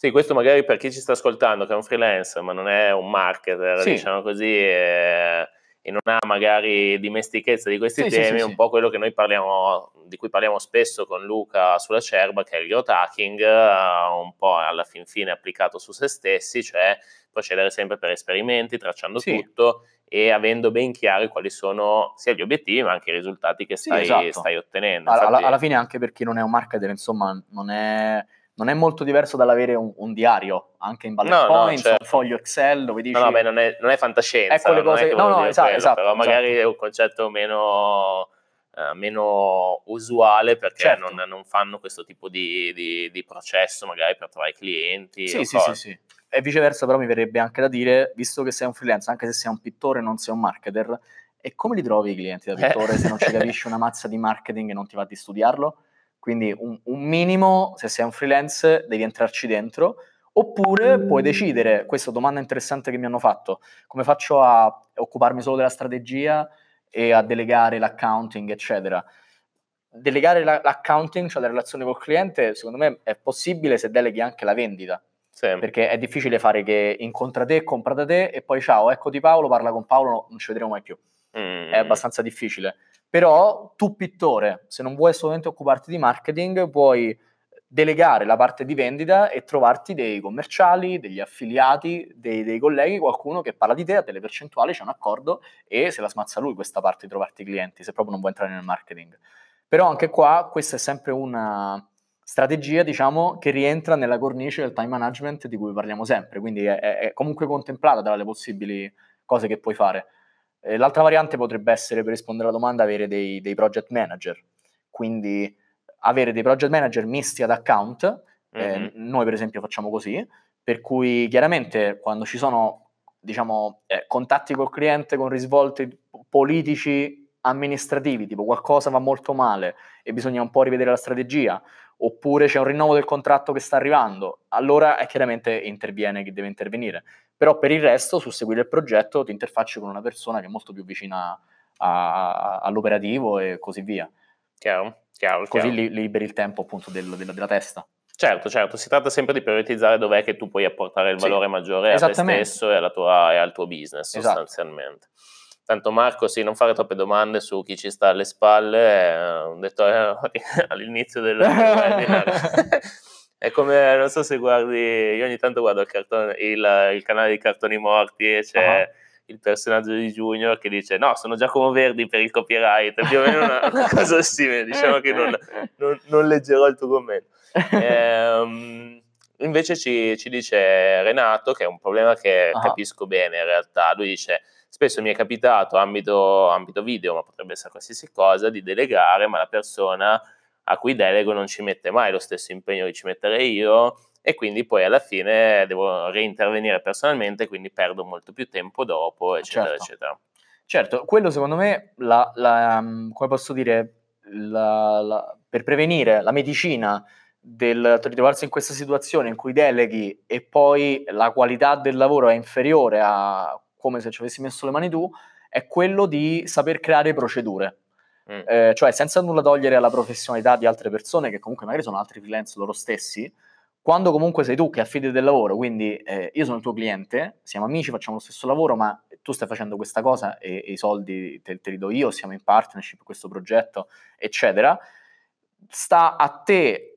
Sì, questo magari per chi ci sta ascoltando, che è un freelancer, ma non è un marketer, sì. diciamo così, e, e, non ha magari dimestichezza di questi sì, temi, sì, un po' quello parliamo, di cui parliamo spesso con Luca sulla Cerba, che è il growth hacking, un po' alla fin fine applicato su se stessi, cioè procedere sempre per esperimenti, tracciando tutto e avendo ben chiari quali sono sia gli obiettivi ma anche i risultati che stai, esatto. stai ottenendo. Infatti, alla, alla fine anche per chi non è un marketer, insomma, non è non è molto diverso dall'avere un, un diario, anche in bullet no, points, no, certo. un foglio Excel dove dici... No, no, beh, non è, non è fantascienza, ecco le cose... no, no, esatto, quello, esatto, però magari esatto. è un concetto meno... Uh, meno usuale perché certo. non, non, fanno questo tipo di, di, di, processo magari per trovare clienti. Sì, sì, sì, sì, E viceversa però mi verrebbe anche da dire, visto che sei un freelance, anche se sei un pittore non sei un marketer, e come li trovi i clienti da pittore eh. se non ci capisci una mazza di marketing e non ti va di studiarlo? Quindi un, un, minimo, se sei un freelance, devi entrarci dentro, oppure mm. puoi decidere, questa domanda interessante che mi hanno fatto, come faccio a occuparmi solo della strategia e a delegare l'accounting, eccetera. delegare la, l'accounting, cioè la relazione col cliente, secondo me è possibile se deleghi anche la vendita. Sì. Perché è difficile fare che incontra te, compra da te e poi ciao, eccoti Paolo, parla con Paolo, non ci vedremo mai più. Mm. È abbastanza difficile. Però tu pittore, se non vuoi assolutamente occuparti di marketing, puoi delegare la parte di vendita e trovarti dei commerciali, degli affiliati, dei, dei, colleghi, qualcuno che parla di te, a delle percentuali, c'è un accordo e se la smazza lui questa parte di trovarti clienti, se proprio non vuoi entrare nel marketing. Però anche qua questa è sempre una strategia, diciamo, che rientra nella cornice del time management di cui parliamo sempre, quindi è, è comunque contemplata tra le possibili cose che puoi fare. Eh, l'altra variante potrebbe essere, per rispondere alla domanda, avere dei, dei, project manager, quindi avere dei project manager misti ad account, mm-hmm. eh, noi per esempio facciamo così, per cui chiaramente quando ci sono diciamo, eh, contatti col cliente con risvolti politici, amministrativi, tipo qualcosa va molto male e bisogna un po' rivedere la strategia, oppure c'è un rinnovo del contratto che sta arrivando, allora è chiaramente interviene chi deve intervenire però per il resto su seguire il progetto ti interfacci con una persona che è molto più vicina a, a, all'operativo e così via. Chiaro, chiaro. Così chiaro. liberi il tempo appunto del, della, della testa. Certo, certo, si tratta sempre di prioritizzare dov'è che tu puoi apportare il valore sì, maggiore a te stesso e, tua, e, al tuo business esatto. Tanto Marco, sì, non fare troppe domande su chi ci sta alle spalle, eh, ho detto eh, all'inizio del webinar. È come, non so se guardi, io ogni tanto guardo il, cartone, il, il canale di cartoni morti e c'è uh-huh. il personaggio di Junior che dice no, sono Giacomo Verdi per il copyright, più o meno una, una cosa simile, diciamo che non, non, non leggerò il tuo commento. Ehm, invece ci, ci, dice Renato, che è un problema che uh-huh. capisco bene in realtà, lui dice spesso mi è capitato ambito, ambito video, ma potrebbe essere qualsiasi cosa, di delegare, ma la persona a cui delego non ci mette mai lo stesso impegno che ci metterei io e quindi poi alla fine devo reintervenire personalmente, quindi perdo molto più tempo dopo, eccetera, certo. eccetera. Certo, quello secondo me, la, la, mm, come posso dire, la, per prevenire la medicina del ritrovarsi in questa situazione in cui deleghi e poi la qualità del lavoro è inferiore a come se ci avessi messo le mani tu, è quello di saper creare procedure. Mm. Eh, cioè senza nulla togliere alla professionalità di altre persone che comunque magari sono altri freelance loro stessi, quando comunque sei tu che affidi del lavoro, quindi eh, io sono il tuo cliente, siamo amici, facciamo lo stesso lavoro, ma tu stai facendo questa cosa e, e i soldi te, te, li do io, siamo in partnership questo progetto, eccetera, sta a te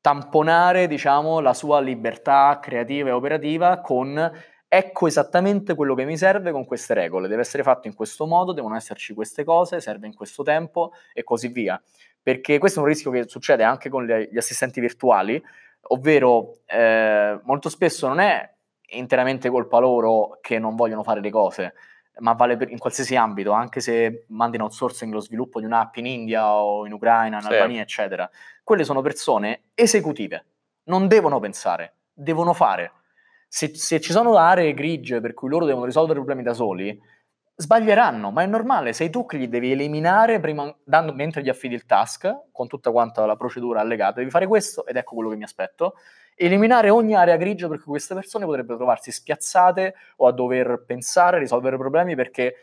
tamponare, diciamo, la sua libertà creativa e operativa con ecco esattamente quello che mi serve con queste regole, deve essere fatto in questo modo, devono esserci queste cose, serve in questo tempo e così via. Perché questo è un rischio che succede anche con gli assistenti virtuali, ovvero eh, molto spesso non è interamente colpa loro che non vogliono fare le cose, ma vale per, in qualsiasi ambito, anche se mandi in outsourcing lo sviluppo di un'app in India o in Ucraina, in sì. Albania, eccetera. Quelle sono persone esecutive, non devono pensare, devono fare se, se, ci sono aree grigie per cui loro devono risolvere problemi da soli, sbaglieranno, ma è normale, sei tu che li devi eliminare prima, dando, mentre gli affidi il task, con tutta quanta la procedura allegata, devi fare questo ed ecco quello che mi aspetto, eliminare ogni area grigia perché queste persone potrebbero trovarsi spiazzate o a dover pensare, risolvere problemi perché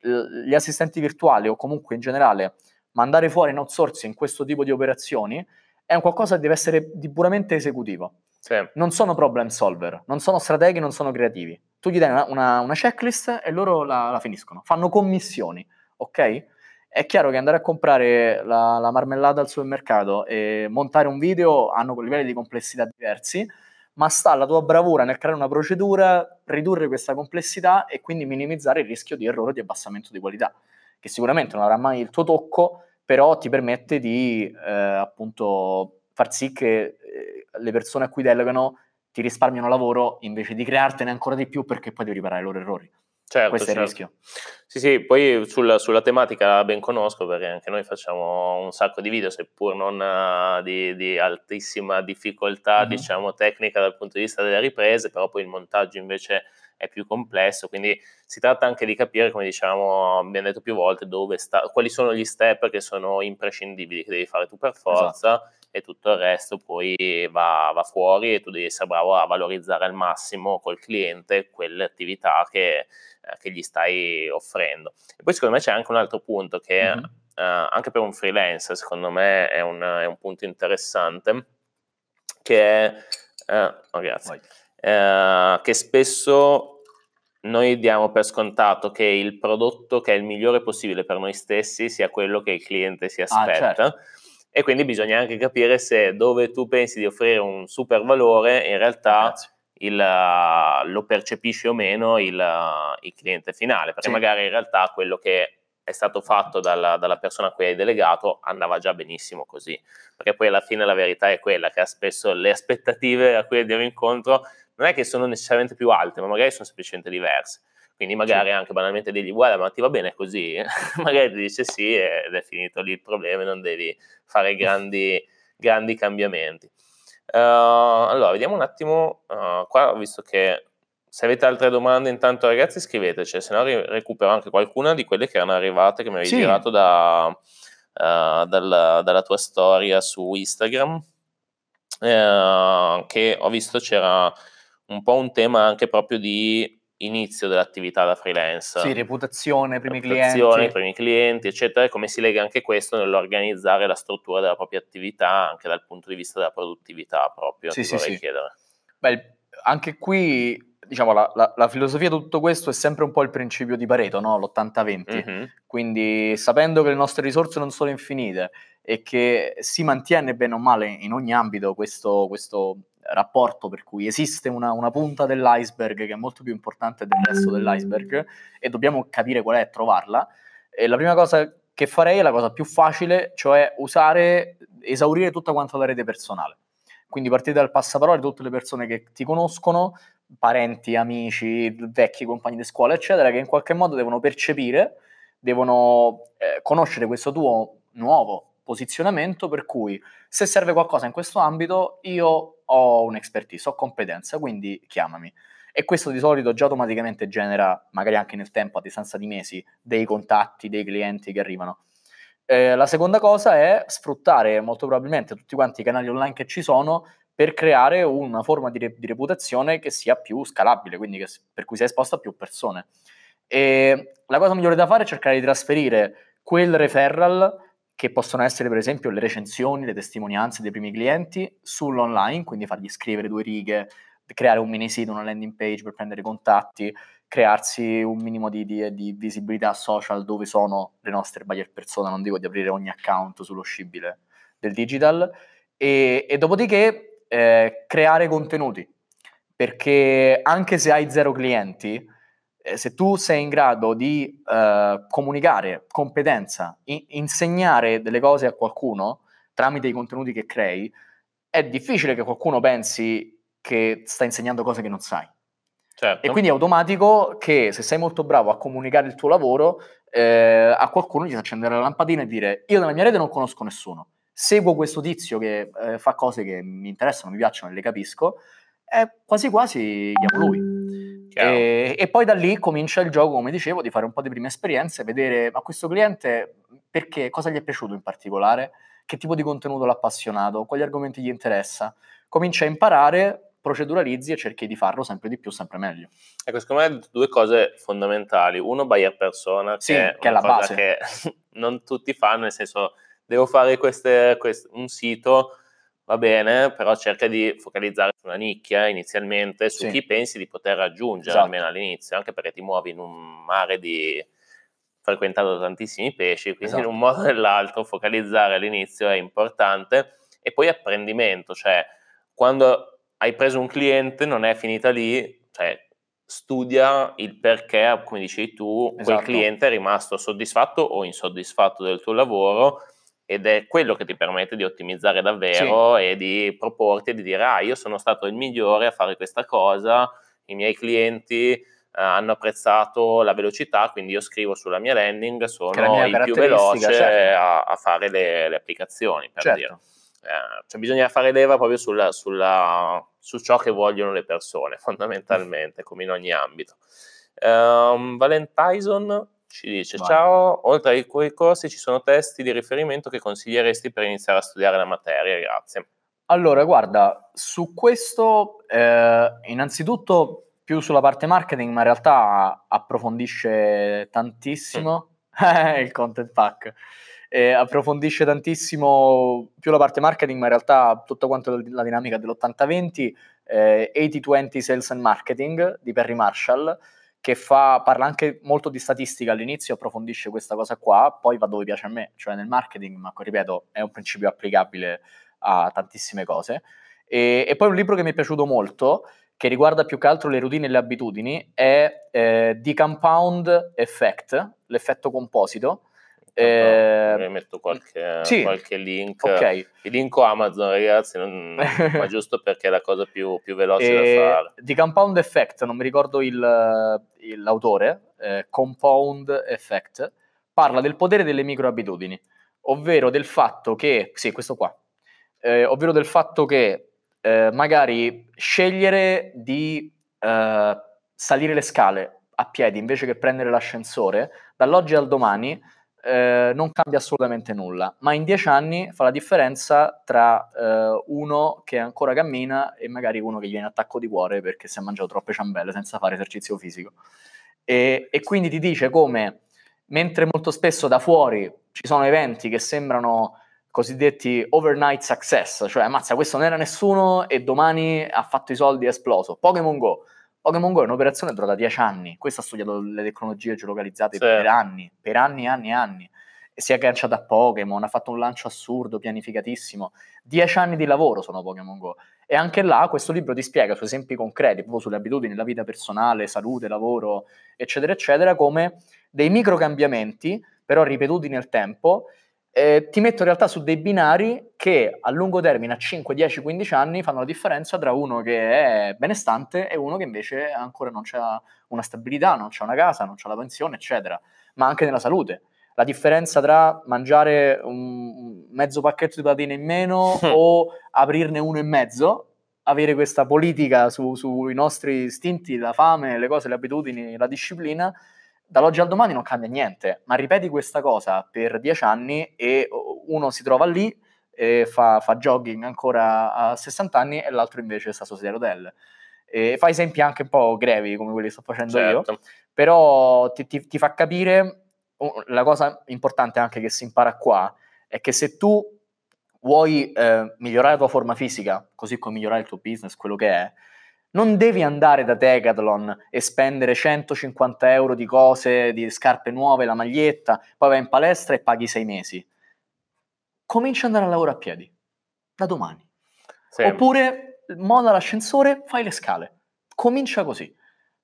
eh, gli assistenti virtuali o comunque in generale mandare fuori in outsourcing questo tipo di operazioni è un qualcosa che deve essere di puramente esecutivo. Sì. Non sono problem solver, non sono strateghi, non sono creativi. Tu gli dai una, una, una checklist e loro la, la, finiscono. Fanno commissioni, ok? È chiaro che andare a comprare la, la, marmellata al supermercato e montare un video hanno livelli di complessità diversi, ma sta alla tua bravura nel creare una procedura, ridurre questa complessità e quindi minimizzare il rischio di errore di abbassamento di qualità, che sicuramente non avrà mai il tuo tocco, però ti permette di eh, appunto far sì che eh, le persone a cui delegano ti risparmiano lavoro invece di creartene ancora di più perché poi devi riparare i loro errori. Certo, Questo certo. è il certo. rischio. Sì, sì, poi sulla, sulla, tematica ben conosco perché anche noi facciamo un sacco di video, seppur non uh, di, di, altissima difficoltà, mm-hmm. diciamo, tecnica dal punto di vista delle riprese, però poi il montaggio invece è più complesso, quindi si tratta anche di capire, come diciamo, abbiamo detto più volte, sta, quali sono gli step che sono imprescindibili, che devi fare tu per forza esatto. E tutto il resto poi va, va, fuori e tu devi essere bravo a valorizzare al massimo col cliente quelle attività che, eh, che gli stai offrendo. E poi secondo me c'è anche un altro punto che... Mm-hmm. anche per un freelance, secondo me è un, è un punto interessante, che è... Eh, oh, grazie. Eh, che spesso noi diamo per scontato che il prodotto che è il migliore possibile per noi stessi sia quello che il cliente si aspetta. Ah, certo. E quindi bisogna anche capire se dove tu pensi di offrire un super valore, in realtà il, lo percepisce o meno il, il cliente finale, perché sì. magari in realtà quello che è stato fatto dalla, dalla, persona a cui hai delegato andava già benissimo così, perché poi alla fine la verità è quella che spesso le aspettative a cui andiamo incontro non è che sono necessariamente più alte, ma magari sono semplicemente diverse. Quindi magari sì. anche banalmente digli guarda ma ti va bene così, magari ti dice sì ed è finito lì il problema e non devi fare grandi, grandi cambiamenti. Uh, allora, vediamo un attimo, uh, qua ho visto che se avete altre domande intanto ragazzi scriveteci, se no recupero anche qualcuna di quelle che erano arrivate, che mi avevi sì. girato da, uh, dalla, dalla, tua storia su Instagram, che ho visto c'era un po' un tema anche proprio di inizio dell'attività da freelance. Sì, reputazione, primi reputazione, clienti. primi clienti, eccetera, e come si lega anche questo nell'organizzare la struttura della propria attività anche dal punto di vista della produttività proprio, sì, sì, vorrei sì. chiedere. Beh, anche qui, diciamo, la, la, la, filosofia di tutto questo è sempre un po' il principio di Pareto, no? l'80-20. Mm-hmm. Quindi sapendo che le nostre risorse non sono infinite e che si mantiene bene o male in ogni ambito questo, questo rapporto per cui esiste una, una, punta dell'iceberg che è molto più importante del resto dell'iceberg e dobbiamo capire qual è e trovarla. E la prima cosa che farei è la cosa più facile, cioè usare, esaurire tutta quanta la rete personale. Quindi partire dal passaparola tutte le persone che ti conoscono, parenti, amici, vecchi compagni di scuola, eccetera, che in qualche modo devono percepire, devono eh, conoscere questo tuo nuovo posizionamento per cui se serve qualcosa in questo ambito io ho un'expertise, ho competenza, quindi chiamami. E questo di solito già automaticamente genera, magari anche nel tempo, a distanza di mesi, dei contatti, dei clienti che arrivano. Eh, la seconda cosa è sfruttare molto probabilmente tutti quanti i canali online che ci sono per creare una forma di, re- di reputazione che sia più scalabile, quindi che, per cui sia esposta a più persone. E la cosa migliore da fare è cercare di trasferire quel referral che possono essere per esempio le recensioni, le testimonianze dei primi clienti sull'online, quindi fargli scrivere due righe, creare un mini sito, una landing page per prendere contatti, crearsi un minimo di, di, di visibilità social dove sono le nostre buyer persona, non dico di aprire ogni account sullo scibile del digital, e, e dopodiché eh, creare contenuti, perché anche se hai zero clienti, se tu sei in grado di uh, comunicare competenza, in- insegnare delle cose a qualcuno tramite i contenuti che crei, è difficile che qualcuno pensi che sta insegnando cose che non sai. Certo. E quindi è automatico che se sei molto bravo a comunicare il tuo lavoro, eh, a qualcuno gli fa accendere la lampadina e dire io nella mia rete non conosco nessuno, seguo questo tizio che eh, fa cose che mi interessano, mi piacciono e le capisco, e quasi quasi chiamo lui. E, e, poi da lì comincia il gioco, come dicevo, di fare un po' di prime esperienze, vedere ma questo cliente perché, cosa gli è piaciuto in particolare, che tipo di contenuto l'ha appassionato, quali argomenti gli interessa. Comincia a imparare, proceduralizzi e cerchi di farlo sempre di più, sempre meglio. Ecco, secondo me due cose fondamentali. Uno, buyer persona, che, sì, è, che è la base. che non tutti fanno, nel senso, devo fare queste, queste, un sito va bene, però cerca di focalizzare su una nicchia inizialmente, su sì. chi pensi di poter raggiungere esatto. almeno all'inizio, anche perché ti muovi in un mare di frequentato da tantissimi pesci, quindi esatto. in un modo o nell'altro focalizzare all'inizio è importante e poi apprendimento, cioè quando hai preso un cliente non è finita lì, cioè studia il perché, come dicevi tu, esatto. quel cliente è rimasto soddisfatto o insoddisfatto del tuo lavoro ed è quello che ti permette di ottimizzare davvero sì. e di proporti e di dire ah io sono stato il migliore a fare questa cosa, i miei clienti eh, hanno apprezzato la velocità, quindi io scrivo sulla mia landing, sono mia il più veloce certo. a, a, fare le, le applicazioni, per certo. dire. Eh, cioè bisogna fare leva proprio sulla, sulla, su ciò che vogliono le persone, fondamentalmente, come in ogni ambito. Um, Valentison ci dice, Vai. ciao, oltre ai tuoi corsi ci sono testi di riferimento che consiglieresti per iniziare a studiare la materia, grazie. Allora, guarda, su questo, eh, innanzitutto più sulla parte marketing, ma in realtà approfondisce tantissimo mm. il content pack. eh, approfondisce tantissimo più la parte marketing, ma in realtà tutta quanto la dinamica dell'80-20, eh, 80-20 Sales and Marketing di Perry Marshall, che fa, parla anche molto di statistica all'inizio, approfondisce questa cosa qua, poi va dove piace a me, cioè nel marketing, ma ripeto, è un principio applicabile a tantissime cose. E, e poi un libro che mi è piaciuto molto, che riguarda più che altro le routine e le abitudini, è eh, The Compound Effect, l'effetto composito. Eh, metto qualche, sì, qualche link. Okay. Il link Amazon, ragazzi, non, ma giusto perché è la cosa più, più veloce e da fare. The Compound Effect, non mi ricordo il, il, l'autore, eh, Compound Effect, parla del potere delle microabitudini, ovvero del fatto che, sì, questo qua, eh, ovvero del fatto che eh, magari scegliere di eh, salire le scale a piedi invece che prendere l'ascensore, dall'oggi al domani eh, non cambia assolutamente nulla, ma in dieci anni fa la differenza tra eh, uno che ancora cammina e magari uno che gli viene attacco di cuore perché si è mangiato troppe ciambelle senza fare esercizio fisico. E, e quindi ti dice come, mentre molto spesso da fuori ci sono eventi che sembrano cosiddetti overnight success, cioè ammazza questo non era nessuno e domani ha fatto i soldi e è esploso. Pokémon Go. Pokémon Go è un'operazione durata 10 anni, questo ha studiato le tecnologie geolocalizzate sì. per anni, per anni, anni, anni. E si è agganciato a Pokémon, ha fatto un lancio assurdo, pianificatissimo. 10 anni di lavoro sono Pokémon Go. E anche là questo libro ti spiega su esempi concreti, proprio sulle abitudini, la vita personale, salute, lavoro, eccetera, eccetera, come dei micro cambiamenti, però ripetuti nel tempo, eh, ti metto in realtà su dei binari che a lungo termine, a 5, 10, 15 anni, fanno la differenza tra uno che è benestante e uno che invece ancora non ha una stabilità, non ha una casa, non ha la pensione, eccetera, ma anche nella salute. La differenza tra mangiare un mezzo pacchetto di patatine in meno o aprirne uno e mezzo, avere questa politica su, sui nostri istinti, la fame, le cose, le abitudini, la disciplina, dall'oggi al domani non cambia niente, ma ripeti questa cosa per dieci anni e uno si trova lì e fa, fa jogging ancora a 60 anni e l'altro invece sta su sedia a rotelle. E fa esempi anche un po' grevi come quelli che sto facendo certo. io, però ti, ti, ti fa capire la cosa importante anche che si impara qua è che se tu vuoi eh, migliorare la tua forma fisica, così come migliorare il tuo business, quello che è, non devi andare da Decathlon e spendere 150 euro di cose, di scarpe nuove, la maglietta, poi vai in palestra e paghi sei mesi. Comincia ad andare a lavoro a piedi, da domani. Sì. Oppure moda l'ascensore, fai le scale. Comincia così.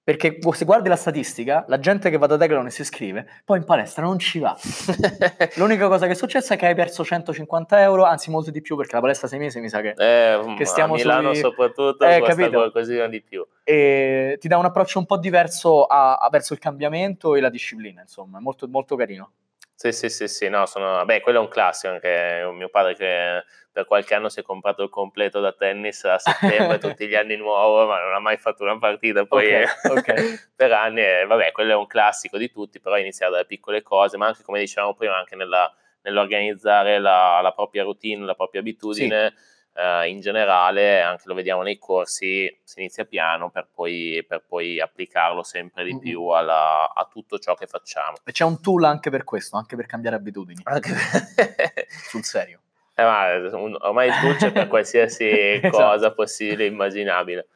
Perché se guardi la statistica, la gente che va da Decathlon e si iscrive, poi in palestra non ci va. L'unica cosa che è successa è che hai perso 150 euro, anzi molto di più, perché la palestra sei mesi mi sa che, eh, che stiamo a Milano sui... soprattutto eh, costa qualcosina di più. E ti dà un approccio un po' diverso a, a verso il cambiamento e la disciplina, insomma, è molto, molto carino. Sì, sì, sì, sì, no, sono... Beh, quello è un classico, anche mio padre che per qualche anno si è comprato il completo da tennis a settembre, tutti gli anni nuovo, ma non ha mai fatto una partita poi okay, okay. per anni, e, vabbè, quello è un classico di tutti, però iniziare dalle piccole cose, ma anche come dicevamo prima, anche nella, nell'organizzare la, la, propria routine, la propria abitudine. Sì eh, in generale, anche lo vediamo nei corsi, si inizia piano per poi, per poi applicarlo sempre di più alla, a tutto ciò che facciamo. E c'è un tool anche per questo, anche per cambiare abitudini. Anche per... Sul serio. Eh, ma, ormai il tool c'è per qualsiasi esatto. cosa possibile e immaginabile.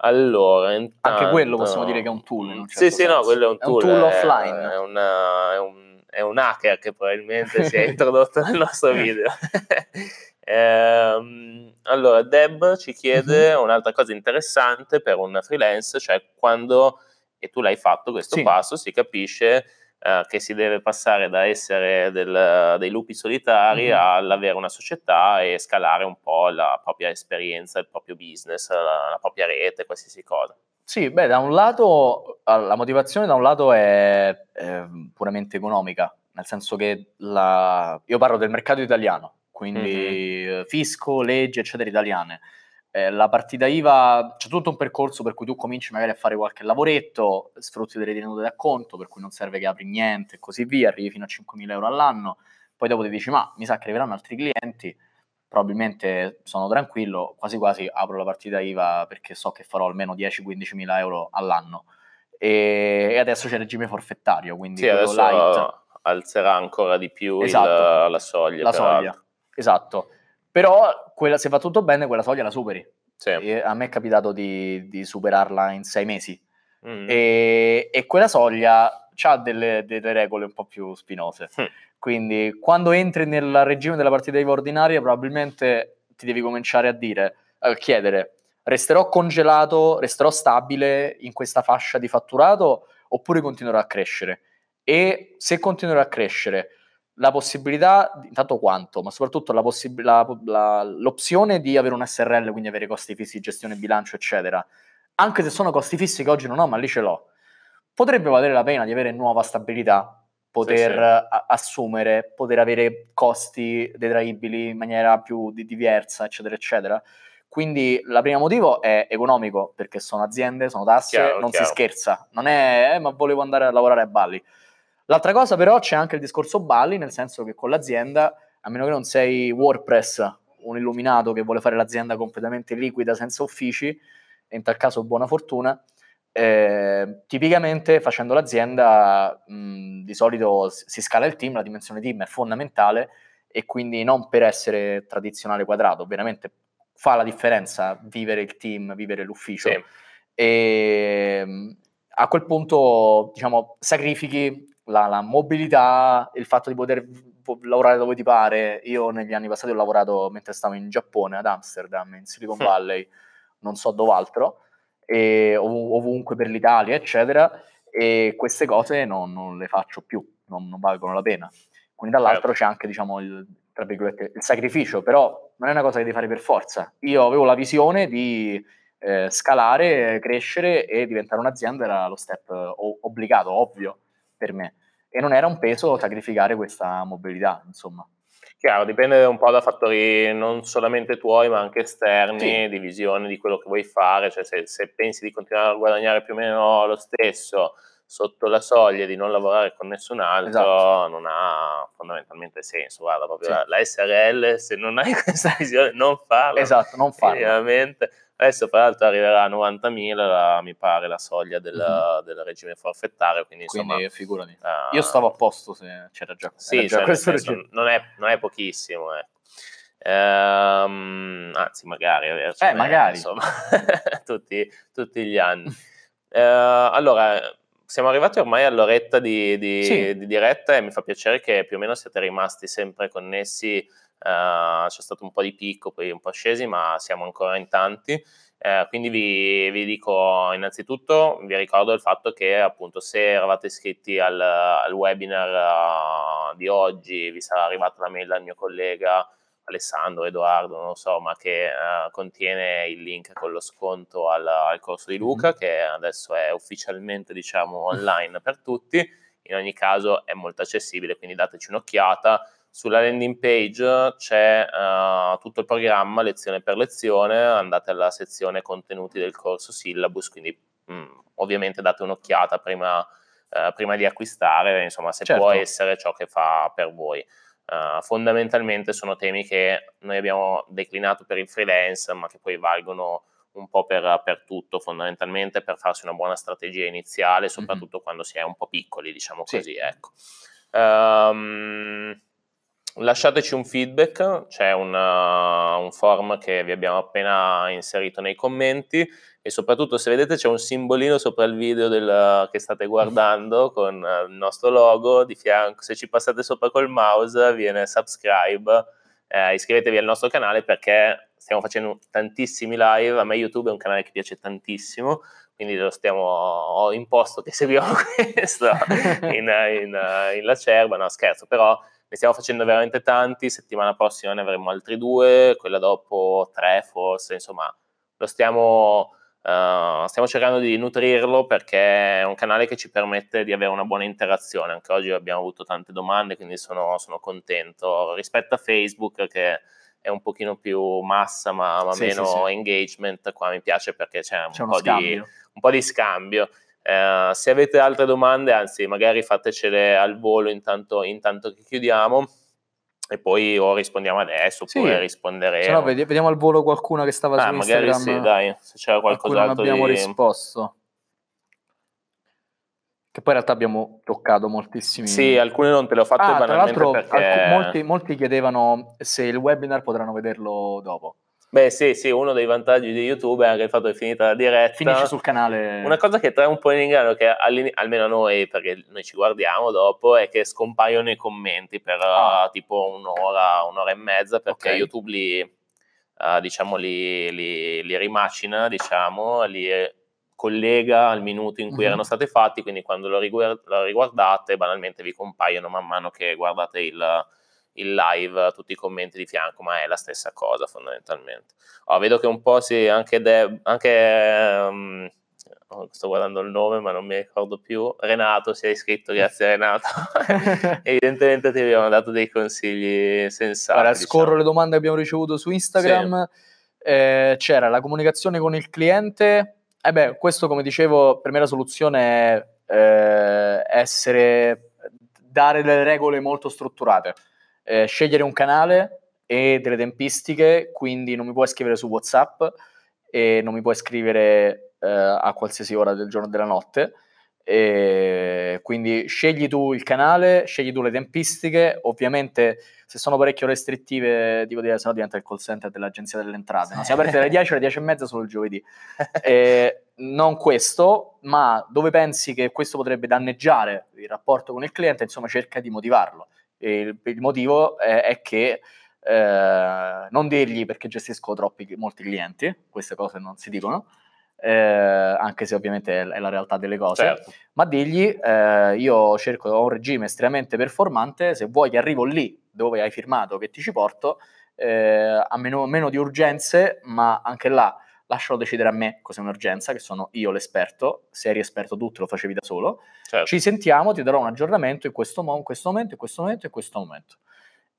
Allora, intanto... Anche quello possiamo dire che è un tool. Un certo sì, sì, no, quello è un tool. È un tool offline. È, una, è, un, è un hacker che probabilmente si è introdotto nel nostro video. Ehm, allora, Deb ci chiede uh-huh. un'altra cosa interessante per un freelance, cioè quando, e tu l'hai fatto questo sì. passo, si capisce uh, che si deve passare da essere del, dei lupi solitari uh-huh. all'avere una società e scalare un po' la propria esperienza, il proprio business, la, la propria rete, qualsiasi cosa. Sì, beh, da un lato la motivazione da un lato è, è puramente economica, nel senso che la, io parlo del mercato italiano, quindi mm-hmm. fisco, leggi, eccetera, italiane. Eh, la partita IVA c'è tutto un percorso per cui tu cominci magari a fare qualche lavoretto, sfrutti delle ritenute d'acconto, per cui non serve che apri niente e così via, arrivi fino a 5.000 euro all'anno, poi dopo ti dici ma mi sa che arriveranno altri clienti, probabilmente sono tranquillo, quasi quasi apro la partita IVA perché so che farò almeno 10-15 mila euro all'anno. E, e, adesso c'è il regime forfettario, quindi sì, adesso, light. alzerà ancora di più Esatto. il- la soglia. la soglia. Esatto. Però quella- se va tutto bene, quella soglia la superi. Sì. A me è capitato di, di superarla in sei mesi. Mm. E, e quella soglia ha delle, delle regole un po' più spinose. Mm. Quindi quando entri nel regime della partita IVA ordinaria, probabilmente ti devi cominciare a dire, a chiedere, resterò congelato, resterò stabile in questa fascia di fatturato oppure continuerò a crescere? E se continuerò a crescere, la possibilità, intanto quanto, ma soprattutto la possib- la- la- l'opzione di avere un SRL, quindi avere costi fissi, gestione bilancio, eccetera, anche se sono costi fissi che oggi non ho, ma lì ce l'ho, potrebbe valere la pena di avere nuova stabilità, poter Sì, sì. a- assumere, poter avere costi detraibili in maniera più di- diversa, eccetera, eccetera. Quindi il primo motivo è economico, perché sono aziende, sono tasse, Chiaro, non chiaro. si scherza. Non è, "Eh, ma volevo andare a lavorare a Balli. L'altra cosa però c'è anche il discorso Balli, nel senso che con l'azienda, a meno che non sei WordPress, un illuminato che vuole fare l'azienda completamente liquida, senza uffici, e in tal caso buona fortuna, eh, tipicamente facendo l'azienda mh, di solito si scala il team, la dimensione team è fondamentale e quindi non per essere tradizionale quadrato, veramente fa la differenza vivere il team, vivere l'ufficio Sì. e a quel punto diciamo sacrifichi la, la mobilità, il fatto di poter lavorare dove ti pare. Io negli anni passati ho lavorato mentre stavo in Giappone, ad Amsterdam, in Silicon. Valley, non so dov'altro, e ov- ovunque per l'Italia, eccetera, e queste cose non, non le faccio più, non, non valgono la pena. Quindi dall'altro c'è anche diciamo il, tra virgolette, il sacrificio, però non è una cosa che devi fare per forza. Io avevo la visione di eh, scalare, crescere e diventare un'azienda era lo step eh, o- obbligato, ovvio per me. E non era un peso sacrificare questa mobilità, insomma. Chiaro, dipende un po' da fattori non solamente tuoi, ma anche esterni, Sì. di visione di quello che vuoi fare. Cioè, se, se pensi di continuare a guadagnare più o meno lo stesso sotto la soglia di non lavorare con nessun altro, Esatto. non ha fondamentalmente senso. Guarda, proprio Sì. la, la SRL, se non hai questa visione, non farla. Esatto, non. Veramente. Adesso, tra l'altro, arriverà a 90.000, la- mi pare, la soglia del, del regime forfettario. Quindi, insomma. Quindi figurati. eh, Io stavo a posto se c'era già, sì, già cioè, questo senso, regime. non, è, non è pochissimo, ecco. Ehm, anzi, magari Eh, magari. insomma, tutti, tutti gli anni. Eh, allora, siamo arrivati ormai all'oretta di, di- Sì. di diretta e mi fa piacere che più o meno siete rimasti sempre connessi. Eh, c'è stato un po' di picco, poi un po' scesi, ma siamo ancora in tanti. Eh, quindi vi, vi dico innanzitutto, vi ricordo il fatto che appunto se eravate iscritti al, al webinar eh, di oggi, vi sarà arrivata la mail dal mio collega Alessandro, Edoardo, non lo so, ma che eh, contiene il link con lo sconto al, al corso di Luca, che adesso è ufficialmente diciamo online per tutti. In ogni caso è molto accessibile, quindi dateci un'occhiata. Sulla landing page c'è eh, tutto il programma lezione per lezione, andate alla sezione contenuti del corso syllabus, quindi mh, ovviamente date un'occhiata prima, eh, prima di acquistare, insomma se Certo. può essere ciò che fa per voi. Eh, fondamentalmente sono temi che noi abbiamo declinato per il freelance, ma che poi valgono un po' per, per tutto, fondamentalmente per farsi una buona strategia iniziale, soprattutto quando si è un po' piccoli, diciamo Sì. così, ecco. Ehm, lasciateci un feedback, c'è un, uh, un form che vi abbiamo appena inserito nei commenti e soprattutto se vedete c'è un simbolino sopra il video del- che state guardando con uh, il nostro logo di fianco, se ci passate sopra col mouse viene subscribe, eh, iscrivetevi al nostro canale perché stiamo facendo tantissimi live, a me YouTube è un canale che piace tantissimo, quindi lo stiamo, ho imposto che seguiamo questo in, in, in Lacerba, no scherzo, però ne stiamo facendo veramente tanti, settimana prossima ne avremo altri due, quella dopo tre forse, insomma lo stiamo, eh, stiamo cercando di nutrirlo perché è un canale che ci permette di avere una buona interazione, anche oggi abbiamo avuto tante domande, quindi sono, sono contento rispetto a Facebook che è un pochino più massa ma, ma Sì, meno sì, sì. engagement, qua mi piace perché c'è un, C'è po', di, un po' di scambio. Eh, se avete altre domande, anzi, magari fatecele al volo intanto, intanto che chiudiamo e poi o rispondiamo adesso Sì. oppure risponderemo. Se no, vedi- vediamo al volo qualcuno che stava Ah, su magari Instagram. sì, dai, se c'era cui non qualcos'altro abbiamo di... risposto. Che poi in realtà abbiamo toccato moltissimi. Sì, alcune non te le ho fatte ah, tra l'altro, perché... alc- molti, molti chiedevano se il webinar potranno vederlo dopo. Beh, sì, sì, uno dei vantaggi di YouTube è anche il fatto che è finita la diretta. Finisce sul canale. Una cosa che trae un po' in inganno, che almeno noi, perché noi ci guardiamo dopo, è che scompaiono i commenti per ah. uh, tipo un'ora, un'ora e mezza, perché okay. YouTube li, uh, diciamo, li, li, li, rimacina, diciamo, li collega al minuto in cui mm-hmm. erano stati fatti, quindi quando lo, riguard- lo riguardate, banalmente vi compaiono man mano che guardate il il live, tutti i commenti di fianco, ma è la stessa cosa fondamentalmente. Oh, vedo che un po' sì, anche, De- anche um, sto guardando il nome ma non mi ricordo più, Renato si è iscritto, grazie Renato, evidentemente ti abbiamo dato dei consigli sensati. Allora, diciamo. scorro le domande che abbiamo ricevuto su Instagram, sì. eh, c'era la comunicazione con il cliente, eh beh, questo come dicevo, per me la soluzione è eh, essere, dare delle regole molto strutturate eh, scegliere un canale e delle tempistiche, quindi non mi puoi scrivere su WhatsApp e non mi puoi scrivere eh, a qualsiasi ora del giorno e della notte. E quindi scegli tu il canale, scegli tu le tempistiche, ovviamente se sono parecchio restrittive, devo dire, se no diventa il call center dell'agenzia delle entrate, no? siamo aperti alle 10 alle 10 e mezza solo il giovedì. E non questo, ma dove pensi che questo potrebbe danneggiare il rapporto con il cliente, insomma cerca di motivarlo. Il, il, motivo è, è che eh, non dirgli perché gestisco troppi, molti clienti, queste cose non si dicono, eh, anche se ovviamente è, è, la realtà delle cose, certo. ma digli eh, io cerco ho un regime estremamente performante, se vuoi che arrivo lì dove hai firmato che ti ci porto, eh, a meno, meno di urgenze, ma anche là lascialo decidere a me cos'è un'urgenza, che sono io l'esperto, se eri esperto tu te lo facevi da solo, certo. ci sentiamo, ti darò un aggiornamento in questo, mo- in questo momento, in questo momento, in questo momento.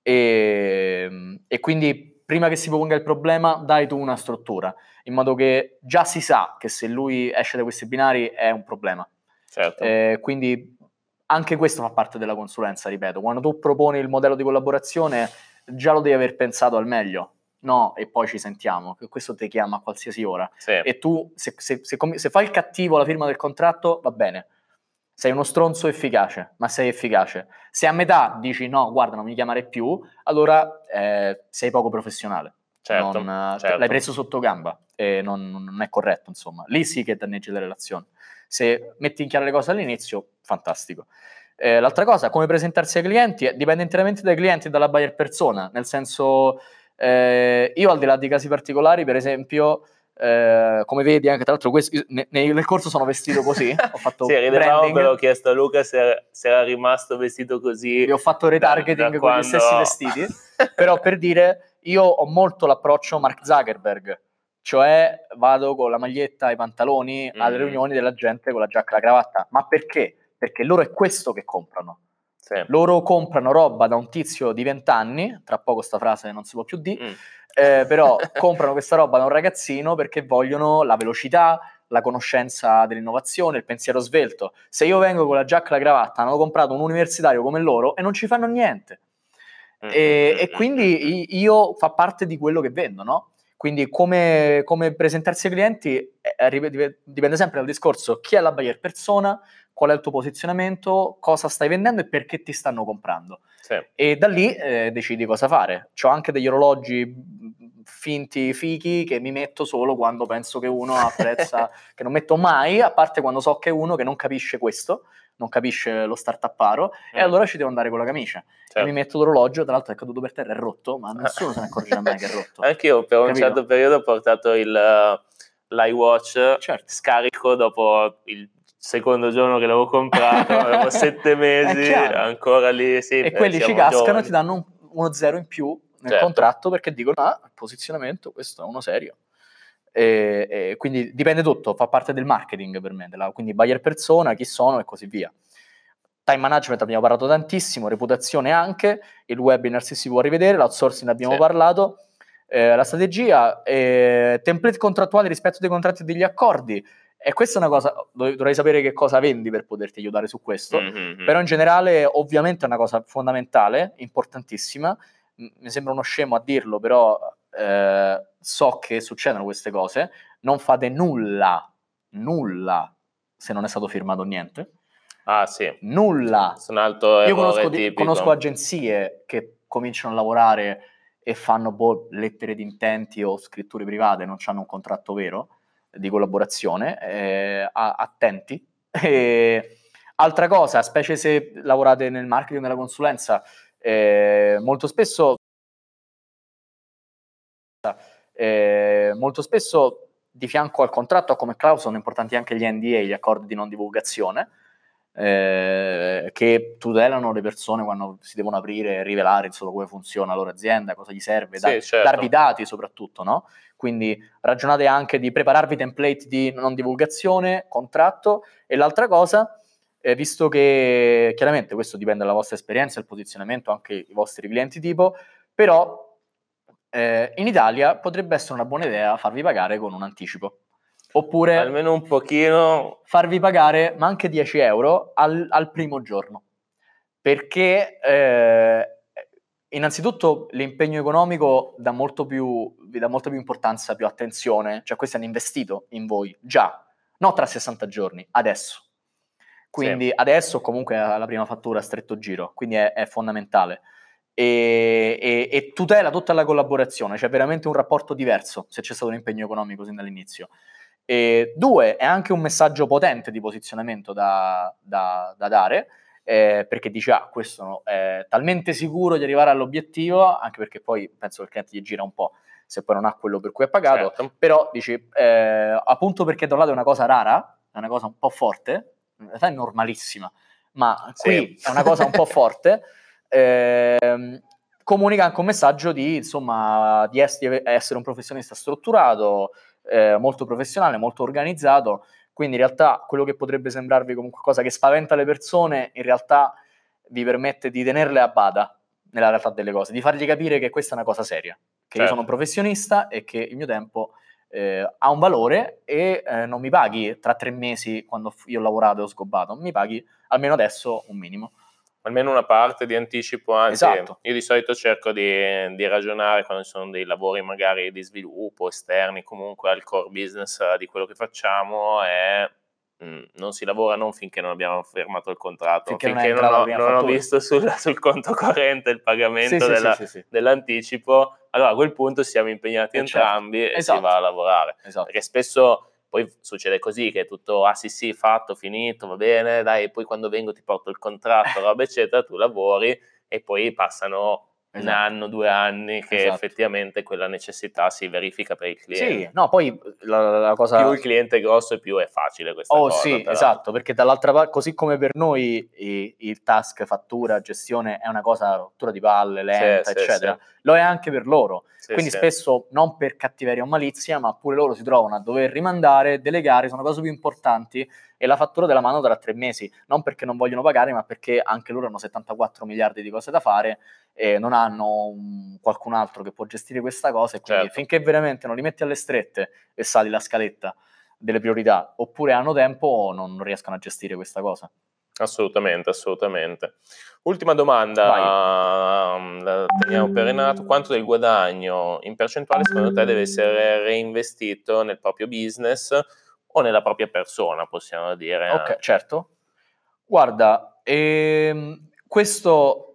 E, ehm, e, quindi prima che si ponga il problema dai tu una struttura, in modo che già si sa che se lui esce da questi binari è un problema. Certo. Eh, quindi anche questo fa parte della consulenza, ripeto, quando tu proponi il modello di collaborazione già lo devi aver pensato al meglio, no e poi ci sentiamo, che questo ti chiama a qualsiasi ora. Sì. E tu, se, se, se, se, fai il cattivo alla firma del contratto, va bene. Sei uno stronzo efficace, ma sei efficace. Se a metà dici no, guarda, non mi chiamare più, allora eh, sei poco professionale. Certo, non, certo. L'hai preso sotto gamba e non, non, è corretto, insomma. Lì sì che danneggi le relazioni. Se metti in chiaro le cose all'inizio, fantastico. Eh, l'altra cosa, come presentarsi ai clienti, dipende interamente dai clienti e dalla buyer persona, nel senso eh, io al di là di casi particolari, per esempio, eh, come vedi anche tra l'altro questo, ne, nel corso sono vestito così, ho fatto sì, ridevamo però ho chiesto a Luca se era, se era, rimasto vestito così. E ho fatto retargeting da, da con quando... gli stessi vestiti, però per dire, io ho molto l'approccio Mark Zuckerberg, cioè vado con la maglietta e i pantaloni mm. alle riunioni della gente con la giacca e la cravatta, ma perché? Perché loro è questo che comprano sì. Loro comprano roba da un tizio di 20 anni, tra poco sta frase non si può più dire, mm. eh, però comprano questa roba da un ragazzino perché vogliono la velocità, la conoscenza dell'innovazione, il pensiero svelto. Se io vengo con la giacca e la cravatta, hanno comprato un universitario come loro e non ci fanno niente. Mm. E, mm, e, quindi io fa parte di quello che vendo, no? Quindi come, come presentarsi ai clienti eh, dipende sempre dal discorso chi è la buyer persona, qual è il tuo posizionamento, cosa stai vendendo e perché ti stanno comprando. Sì. E da lì eh, decidi cosa fare. Ho anche degli orologi finti, fichi, che mi metto solo quando penso che uno apprezza, che non metto mai, a parte quando so che è uno che non capisce questo, non capisce lo startupparo, mm. e allora ci devo andare con la camicia. Certo. E mi metto l'orologio, tra l'altro è caduto per terra, è rotto, ma nessuno se ne accorgerà mai che è rotto. Anche io per Capito? un certo periodo ho portato il, uh, l'iWatch, certo. scarico dopo il secondo giorno che l'avevo comprato, avevo sette mesi, ancora lì, sì. E quelli ci cascano giovani. ti danno uno zero in più nel certo. contratto perché dicono, ah, posizionamento, questo è uno serio. E, e quindi dipende tutto, fa parte del marketing per me, della, quindi buyer persona, chi sono e così via. Time management abbiamo parlato tantissimo, reputazione anche, il webinar se si può rivedere, l'outsourcing abbiamo sì. parlato, eh, la strategia, eh, template contrattuali rispetto dei contratti e degli accordi, e questa è una cosa, dovrei sapere che cosa vendi per poterti aiutare su questo, mm-hmm. però in generale ovviamente è una cosa fondamentale, importantissima, mi sembra uno scemo a dirlo, però eh, so che succedono queste cose, non fate nulla, nulla se non è stato firmato niente. Ah sì. Nulla. Io conosco, di, conosco, agenzie che cominciano a lavorare e fanno boh, lettere di intenti o scritture private, non hanno un contratto vero di collaborazione, eh, attenti. E, altra cosa, specie se lavorate nel marketing, nella consulenza, eh, molto spesso eh, molto spesso di fianco al contratto come clausola sono importanti anche gli NDA, gli accordi di non divulgazione, eh, che tutelano le persone quando si devono aprire e rivelare insomma, come funziona la loro azienda, cosa gli serve, sì, dar, certo. darvi dati soprattutto, no? Quindi ragionate anche di prepararvi template di non divulgazione, contratto e l'altra cosa, eh, visto che chiaramente questo dipende dalla vostra esperienza, il posizionamento, anche i vostri clienti tipo, però eh, in Italia potrebbe essere una buona idea farvi pagare con un anticipo. Oppure almeno un pochino farvi pagare, ma anche 10 euro al, al primo giorno. Perché eh, innanzitutto l'impegno economico dà molto più, vi dà molta più importanza, più attenzione, cioè questi hanno investito in voi già, non tra 60 giorni, adesso. Quindi sì. adesso comunque la prima fattura a stretto giro, quindi è, è fondamentale e, e, e, tutela tutta la collaborazione, c'è veramente un rapporto diverso se c'è stato un impegno economico sin dall'inizio. E due, è anche un messaggio potente di posizionamento da, da, da dare, eh, perché dici, ah, questo è talmente sicuro di arrivare all'obiettivo, anche perché poi penso che il cliente gli gira un po' se poi non ha quello per cui è pagato, certo. però dici, eh, appunto perché da un lato è una cosa rara, è una cosa un po' forte, in realtà è normalissima, ma qui sì. è una cosa un po' forte, eh, comunica anche un messaggio di, insomma, di essere un professionista strutturato, eh, molto professionale, molto organizzato, quindi in realtà quello che potrebbe sembrarvi come qualcosa che spaventa le persone, in realtà vi permette di tenerle a bada nella realtà delle cose, di fargli capire che questa è una cosa seria, che certo. io sono un professionista e che il mio tempo eh, ha un valore e eh, non mi paghi tra tre mesi quando io ho lavorato e ho sgobbato, mi paghi almeno adesso un minimo almeno una parte di anticipo, anzi esatto. io di solito cerco di, di, ragionare quando ci sono dei lavori magari di sviluppo esterni comunque al core business di quello che facciamo e mh, mm, non si lavora non finché non abbiamo firmato il contratto, finché, finché non, non, ho, non ho, visto sul, sul, conto corrente il pagamento sì, della, sì, sì, dell'anticipo, allora a quel punto siamo impegnati e certo. entrambi certo. e esatto. si va a lavorare. Esatto. Perché spesso poi succede così che è tutto, ah sì sì, fatto, finito, va bene, dai, poi quando vengo ti porto il contratto, roba eccetera, tu lavori e poi passano Esatto. un anno, due anni che esatto. effettivamente quella necessità si verifica per il cliente. Sì, no, poi la, la cosa... Più il cliente è grosso più è facile questa oh, cosa. Oh sì, esatto, perché dall'altra parte, così come per noi il, il, task, fattura, gestione è una cosa rottura di palle, lenta, sì, eccetera, sì, lo è anche per loro. Sì, Quindi spesso, non per cattiveria o malizia, ma pure loro si trovano a dover rimandare, delegare, sono cose più importanti e la fattura della mano tra tre mesi, non perché non vogliono pagare, ma perché anche loro hanno 74 miliardi di cose da fare e non hanno un, qualcun altro che può gestire questa cosa e quindi certo. finché veramente non li metti alle strette e sali la scaletta delle priorità, oppure hanno tempo non, non riescono a gestire questa cosa. Assolutamente, assolutamente. Ultima domanda, um, la teniamo per Renato. Quanto del guadagno in percentuale secondo te deve essere reinvestito nel proprio business o nella propria persona, possiamo dire? Ok, certo. Guarda, ehm, questo,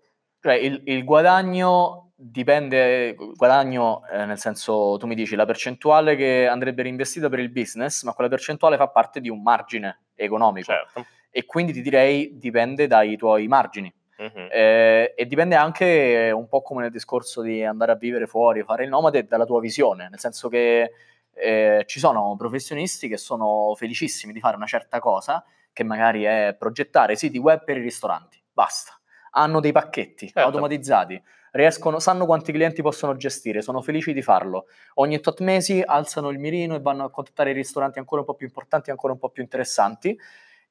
cioè il, il guadagno dipende, guadagno eh, nel senso, tu mi dici la percentuale che andrebbe reinvestita per il business, ma quella percentuale fa parte di un margine economico. Certo. E quindi ti direi dipende dai tuoi margini. Uh-huh. Eh, e dipende anche un po' come nel discorso di andare a vivere fuori, fare il nomade dalla tua visione, nel senso che eh, ci sono professionisti che sono felicissimi di fare una certa cosa, che magari è progettare siti web per i ristoranti, basta. Hanno dei pacchetti certo. automatizzati, riescono, sanno quanti clienti possono gestire, sono felici di farlo. Ogni tot mesi alzano il mirino e vanno a contattare i ristoranti ancora un po' più importanti, ancora un po' più interessanti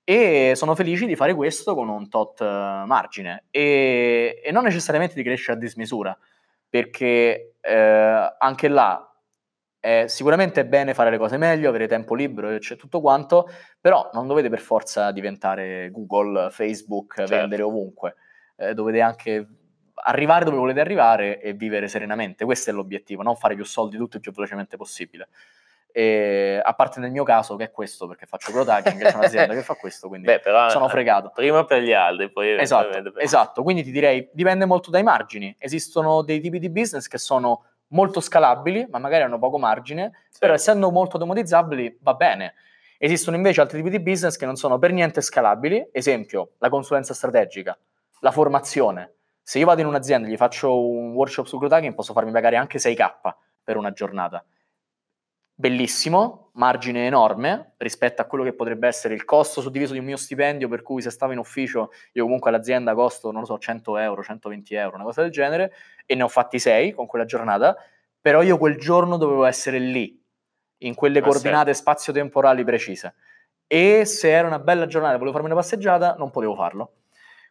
e sono felici di fare questo con un tot eh, margine e, e non necessariamente di crescere a dismisura, perché eh, anche là eh, sicuramente è bene fare le cose meglio, avere tempo libero e c'è tutto quanto, però non dovete per forza diventare Google, Facebook, certo. vendere ovunque. Eh, dovete anche arrivare dove volete arrivare e vivere serenamente. Questo è l'obiettivo, non fare più soldi tutto il più velocemente possibile. E, a parte nel mio caso che è questo perché faccio hacking c'è un'azienda che fa questo quindi Beh, però, sono fregato. prima per gli altri poi esatto, per... esatto. Quindi ti direi dipende molto dai margini. Esistono dei tipi di business che sono molto scalabili ma magari hanno poco margine sì. però essendo molto automatizzabili va bene. Esistono invece altri tipi di business che non sono per niente scalabili. Esempio la consulenza strategica la formazione se io vado in un'azienda e gli faccio un workshop su hacking posso farmi pagare anche 6k per una giornata bellissimo, margine enorme rispetto a quello che potrebbe essere il costo suddiviso di un mio stipendio, per cui se stavo in ufficio io comunque all'azienda costo, non lo so, 100 euro, 120 euro, una cosa del genere, e ne ho fatti 6 con quella giornata, però io quel giorno dovevo essere lì, in quelle ah, coordinate sì. spazio-temporali precise. E se era una bella giornata e volevo farmi una passeggiata, non potevo farlo.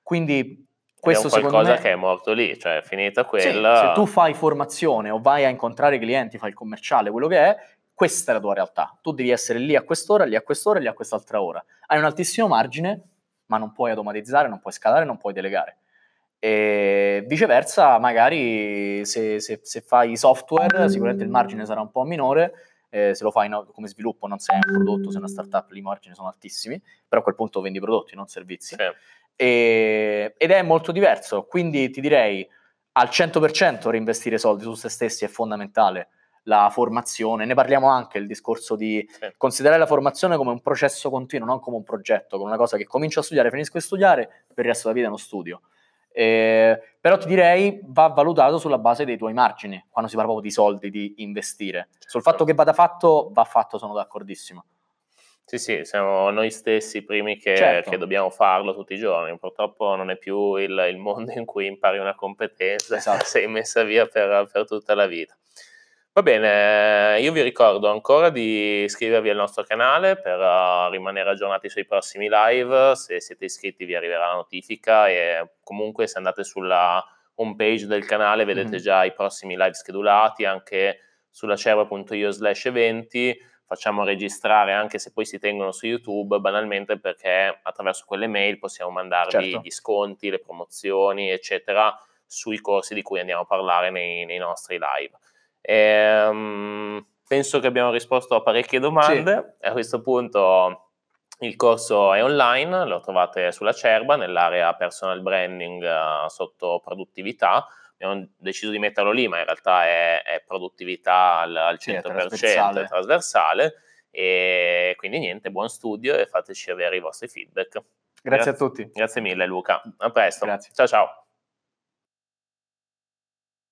Quindi questo è un qualcosa me, che è morto lì, cioè è finita quella. Sì, se tu fai formazione o vai a incontrare i clienti, fai il commerciale, quello che è, questa è la tua realtà. Tu devi essere lì a quest'ora, lì a quest'ora lì a quest'altra ora. Hai un altissimo margine, ma non puoi automatizzare, non puoi scalare, non puoi delegare. E viceversa, magari se, se, se fai software, sicuramente il margine sarà un po' minore. Eh, se lo fai no, come sviluppo, non sei un prodotto, sei una startup, lì i margini sono altissimi, però a quel punto vendi prodotti, non servizi. Sì. E, ed è molto diverso, quindi ti direi al 100% reinvestire soldi su se stessi è fondamentale la formazione, ne parliamo anche il discorso di sì. considerare la formazione come un processo continuo, non come un progetto, come una cosa che comincio a studiare, finisco di studiare, per il resto della vita non studio. Eh, però ti direi va valutato sulla base dei tuoi margini, quando si parla proprio di soldi, di investire. Certo. Sul fatto che vada fatto, va fatto, sono d'accordissimo. Sì, sì, siamo noi stessi i primi che, certo. che, dobbiamo farlo tutti i giorni. Purtroppo non è più il, il mondo in cui impari una competenza, esatto. sei messa via per, per tutta la vita. Va bene, io vi ricordo ancora di iscrivervi al nostro canale per uh, rimanere aggiornati sui prossimi live, se siete iscritti vi arriverà la notifica e comunque se andate sulla home page del canale vedete mm-hmm. già i prossimi live schedulati anche sulla cerva.io slash eventi, facciamo registrare anche se poi si tengono su YouTube banalmente perché attraverso quelle mail possiamo mandarvi certo. gli sconti, le promozioni eccetera sui corsi di cui andiamo a parlare nei, nei nostri live. Ehm, penso che abbiamo risposto a parecchie domande. Sì. A questo punto il corso è online, lo trovate sulla Cerba nell'area personal branding uh, sotto produttività. Abbiamo deciso di metterlo lì, ma in realtà è, è produttività al, al 100%, sì, è trasversale. trasversale. E quindi niente, buon studio e fateci avere i vostri feedback. Grazie, Grazie a tutti. Grazie mille Luca. A presto. Grazie. Ciao ciao.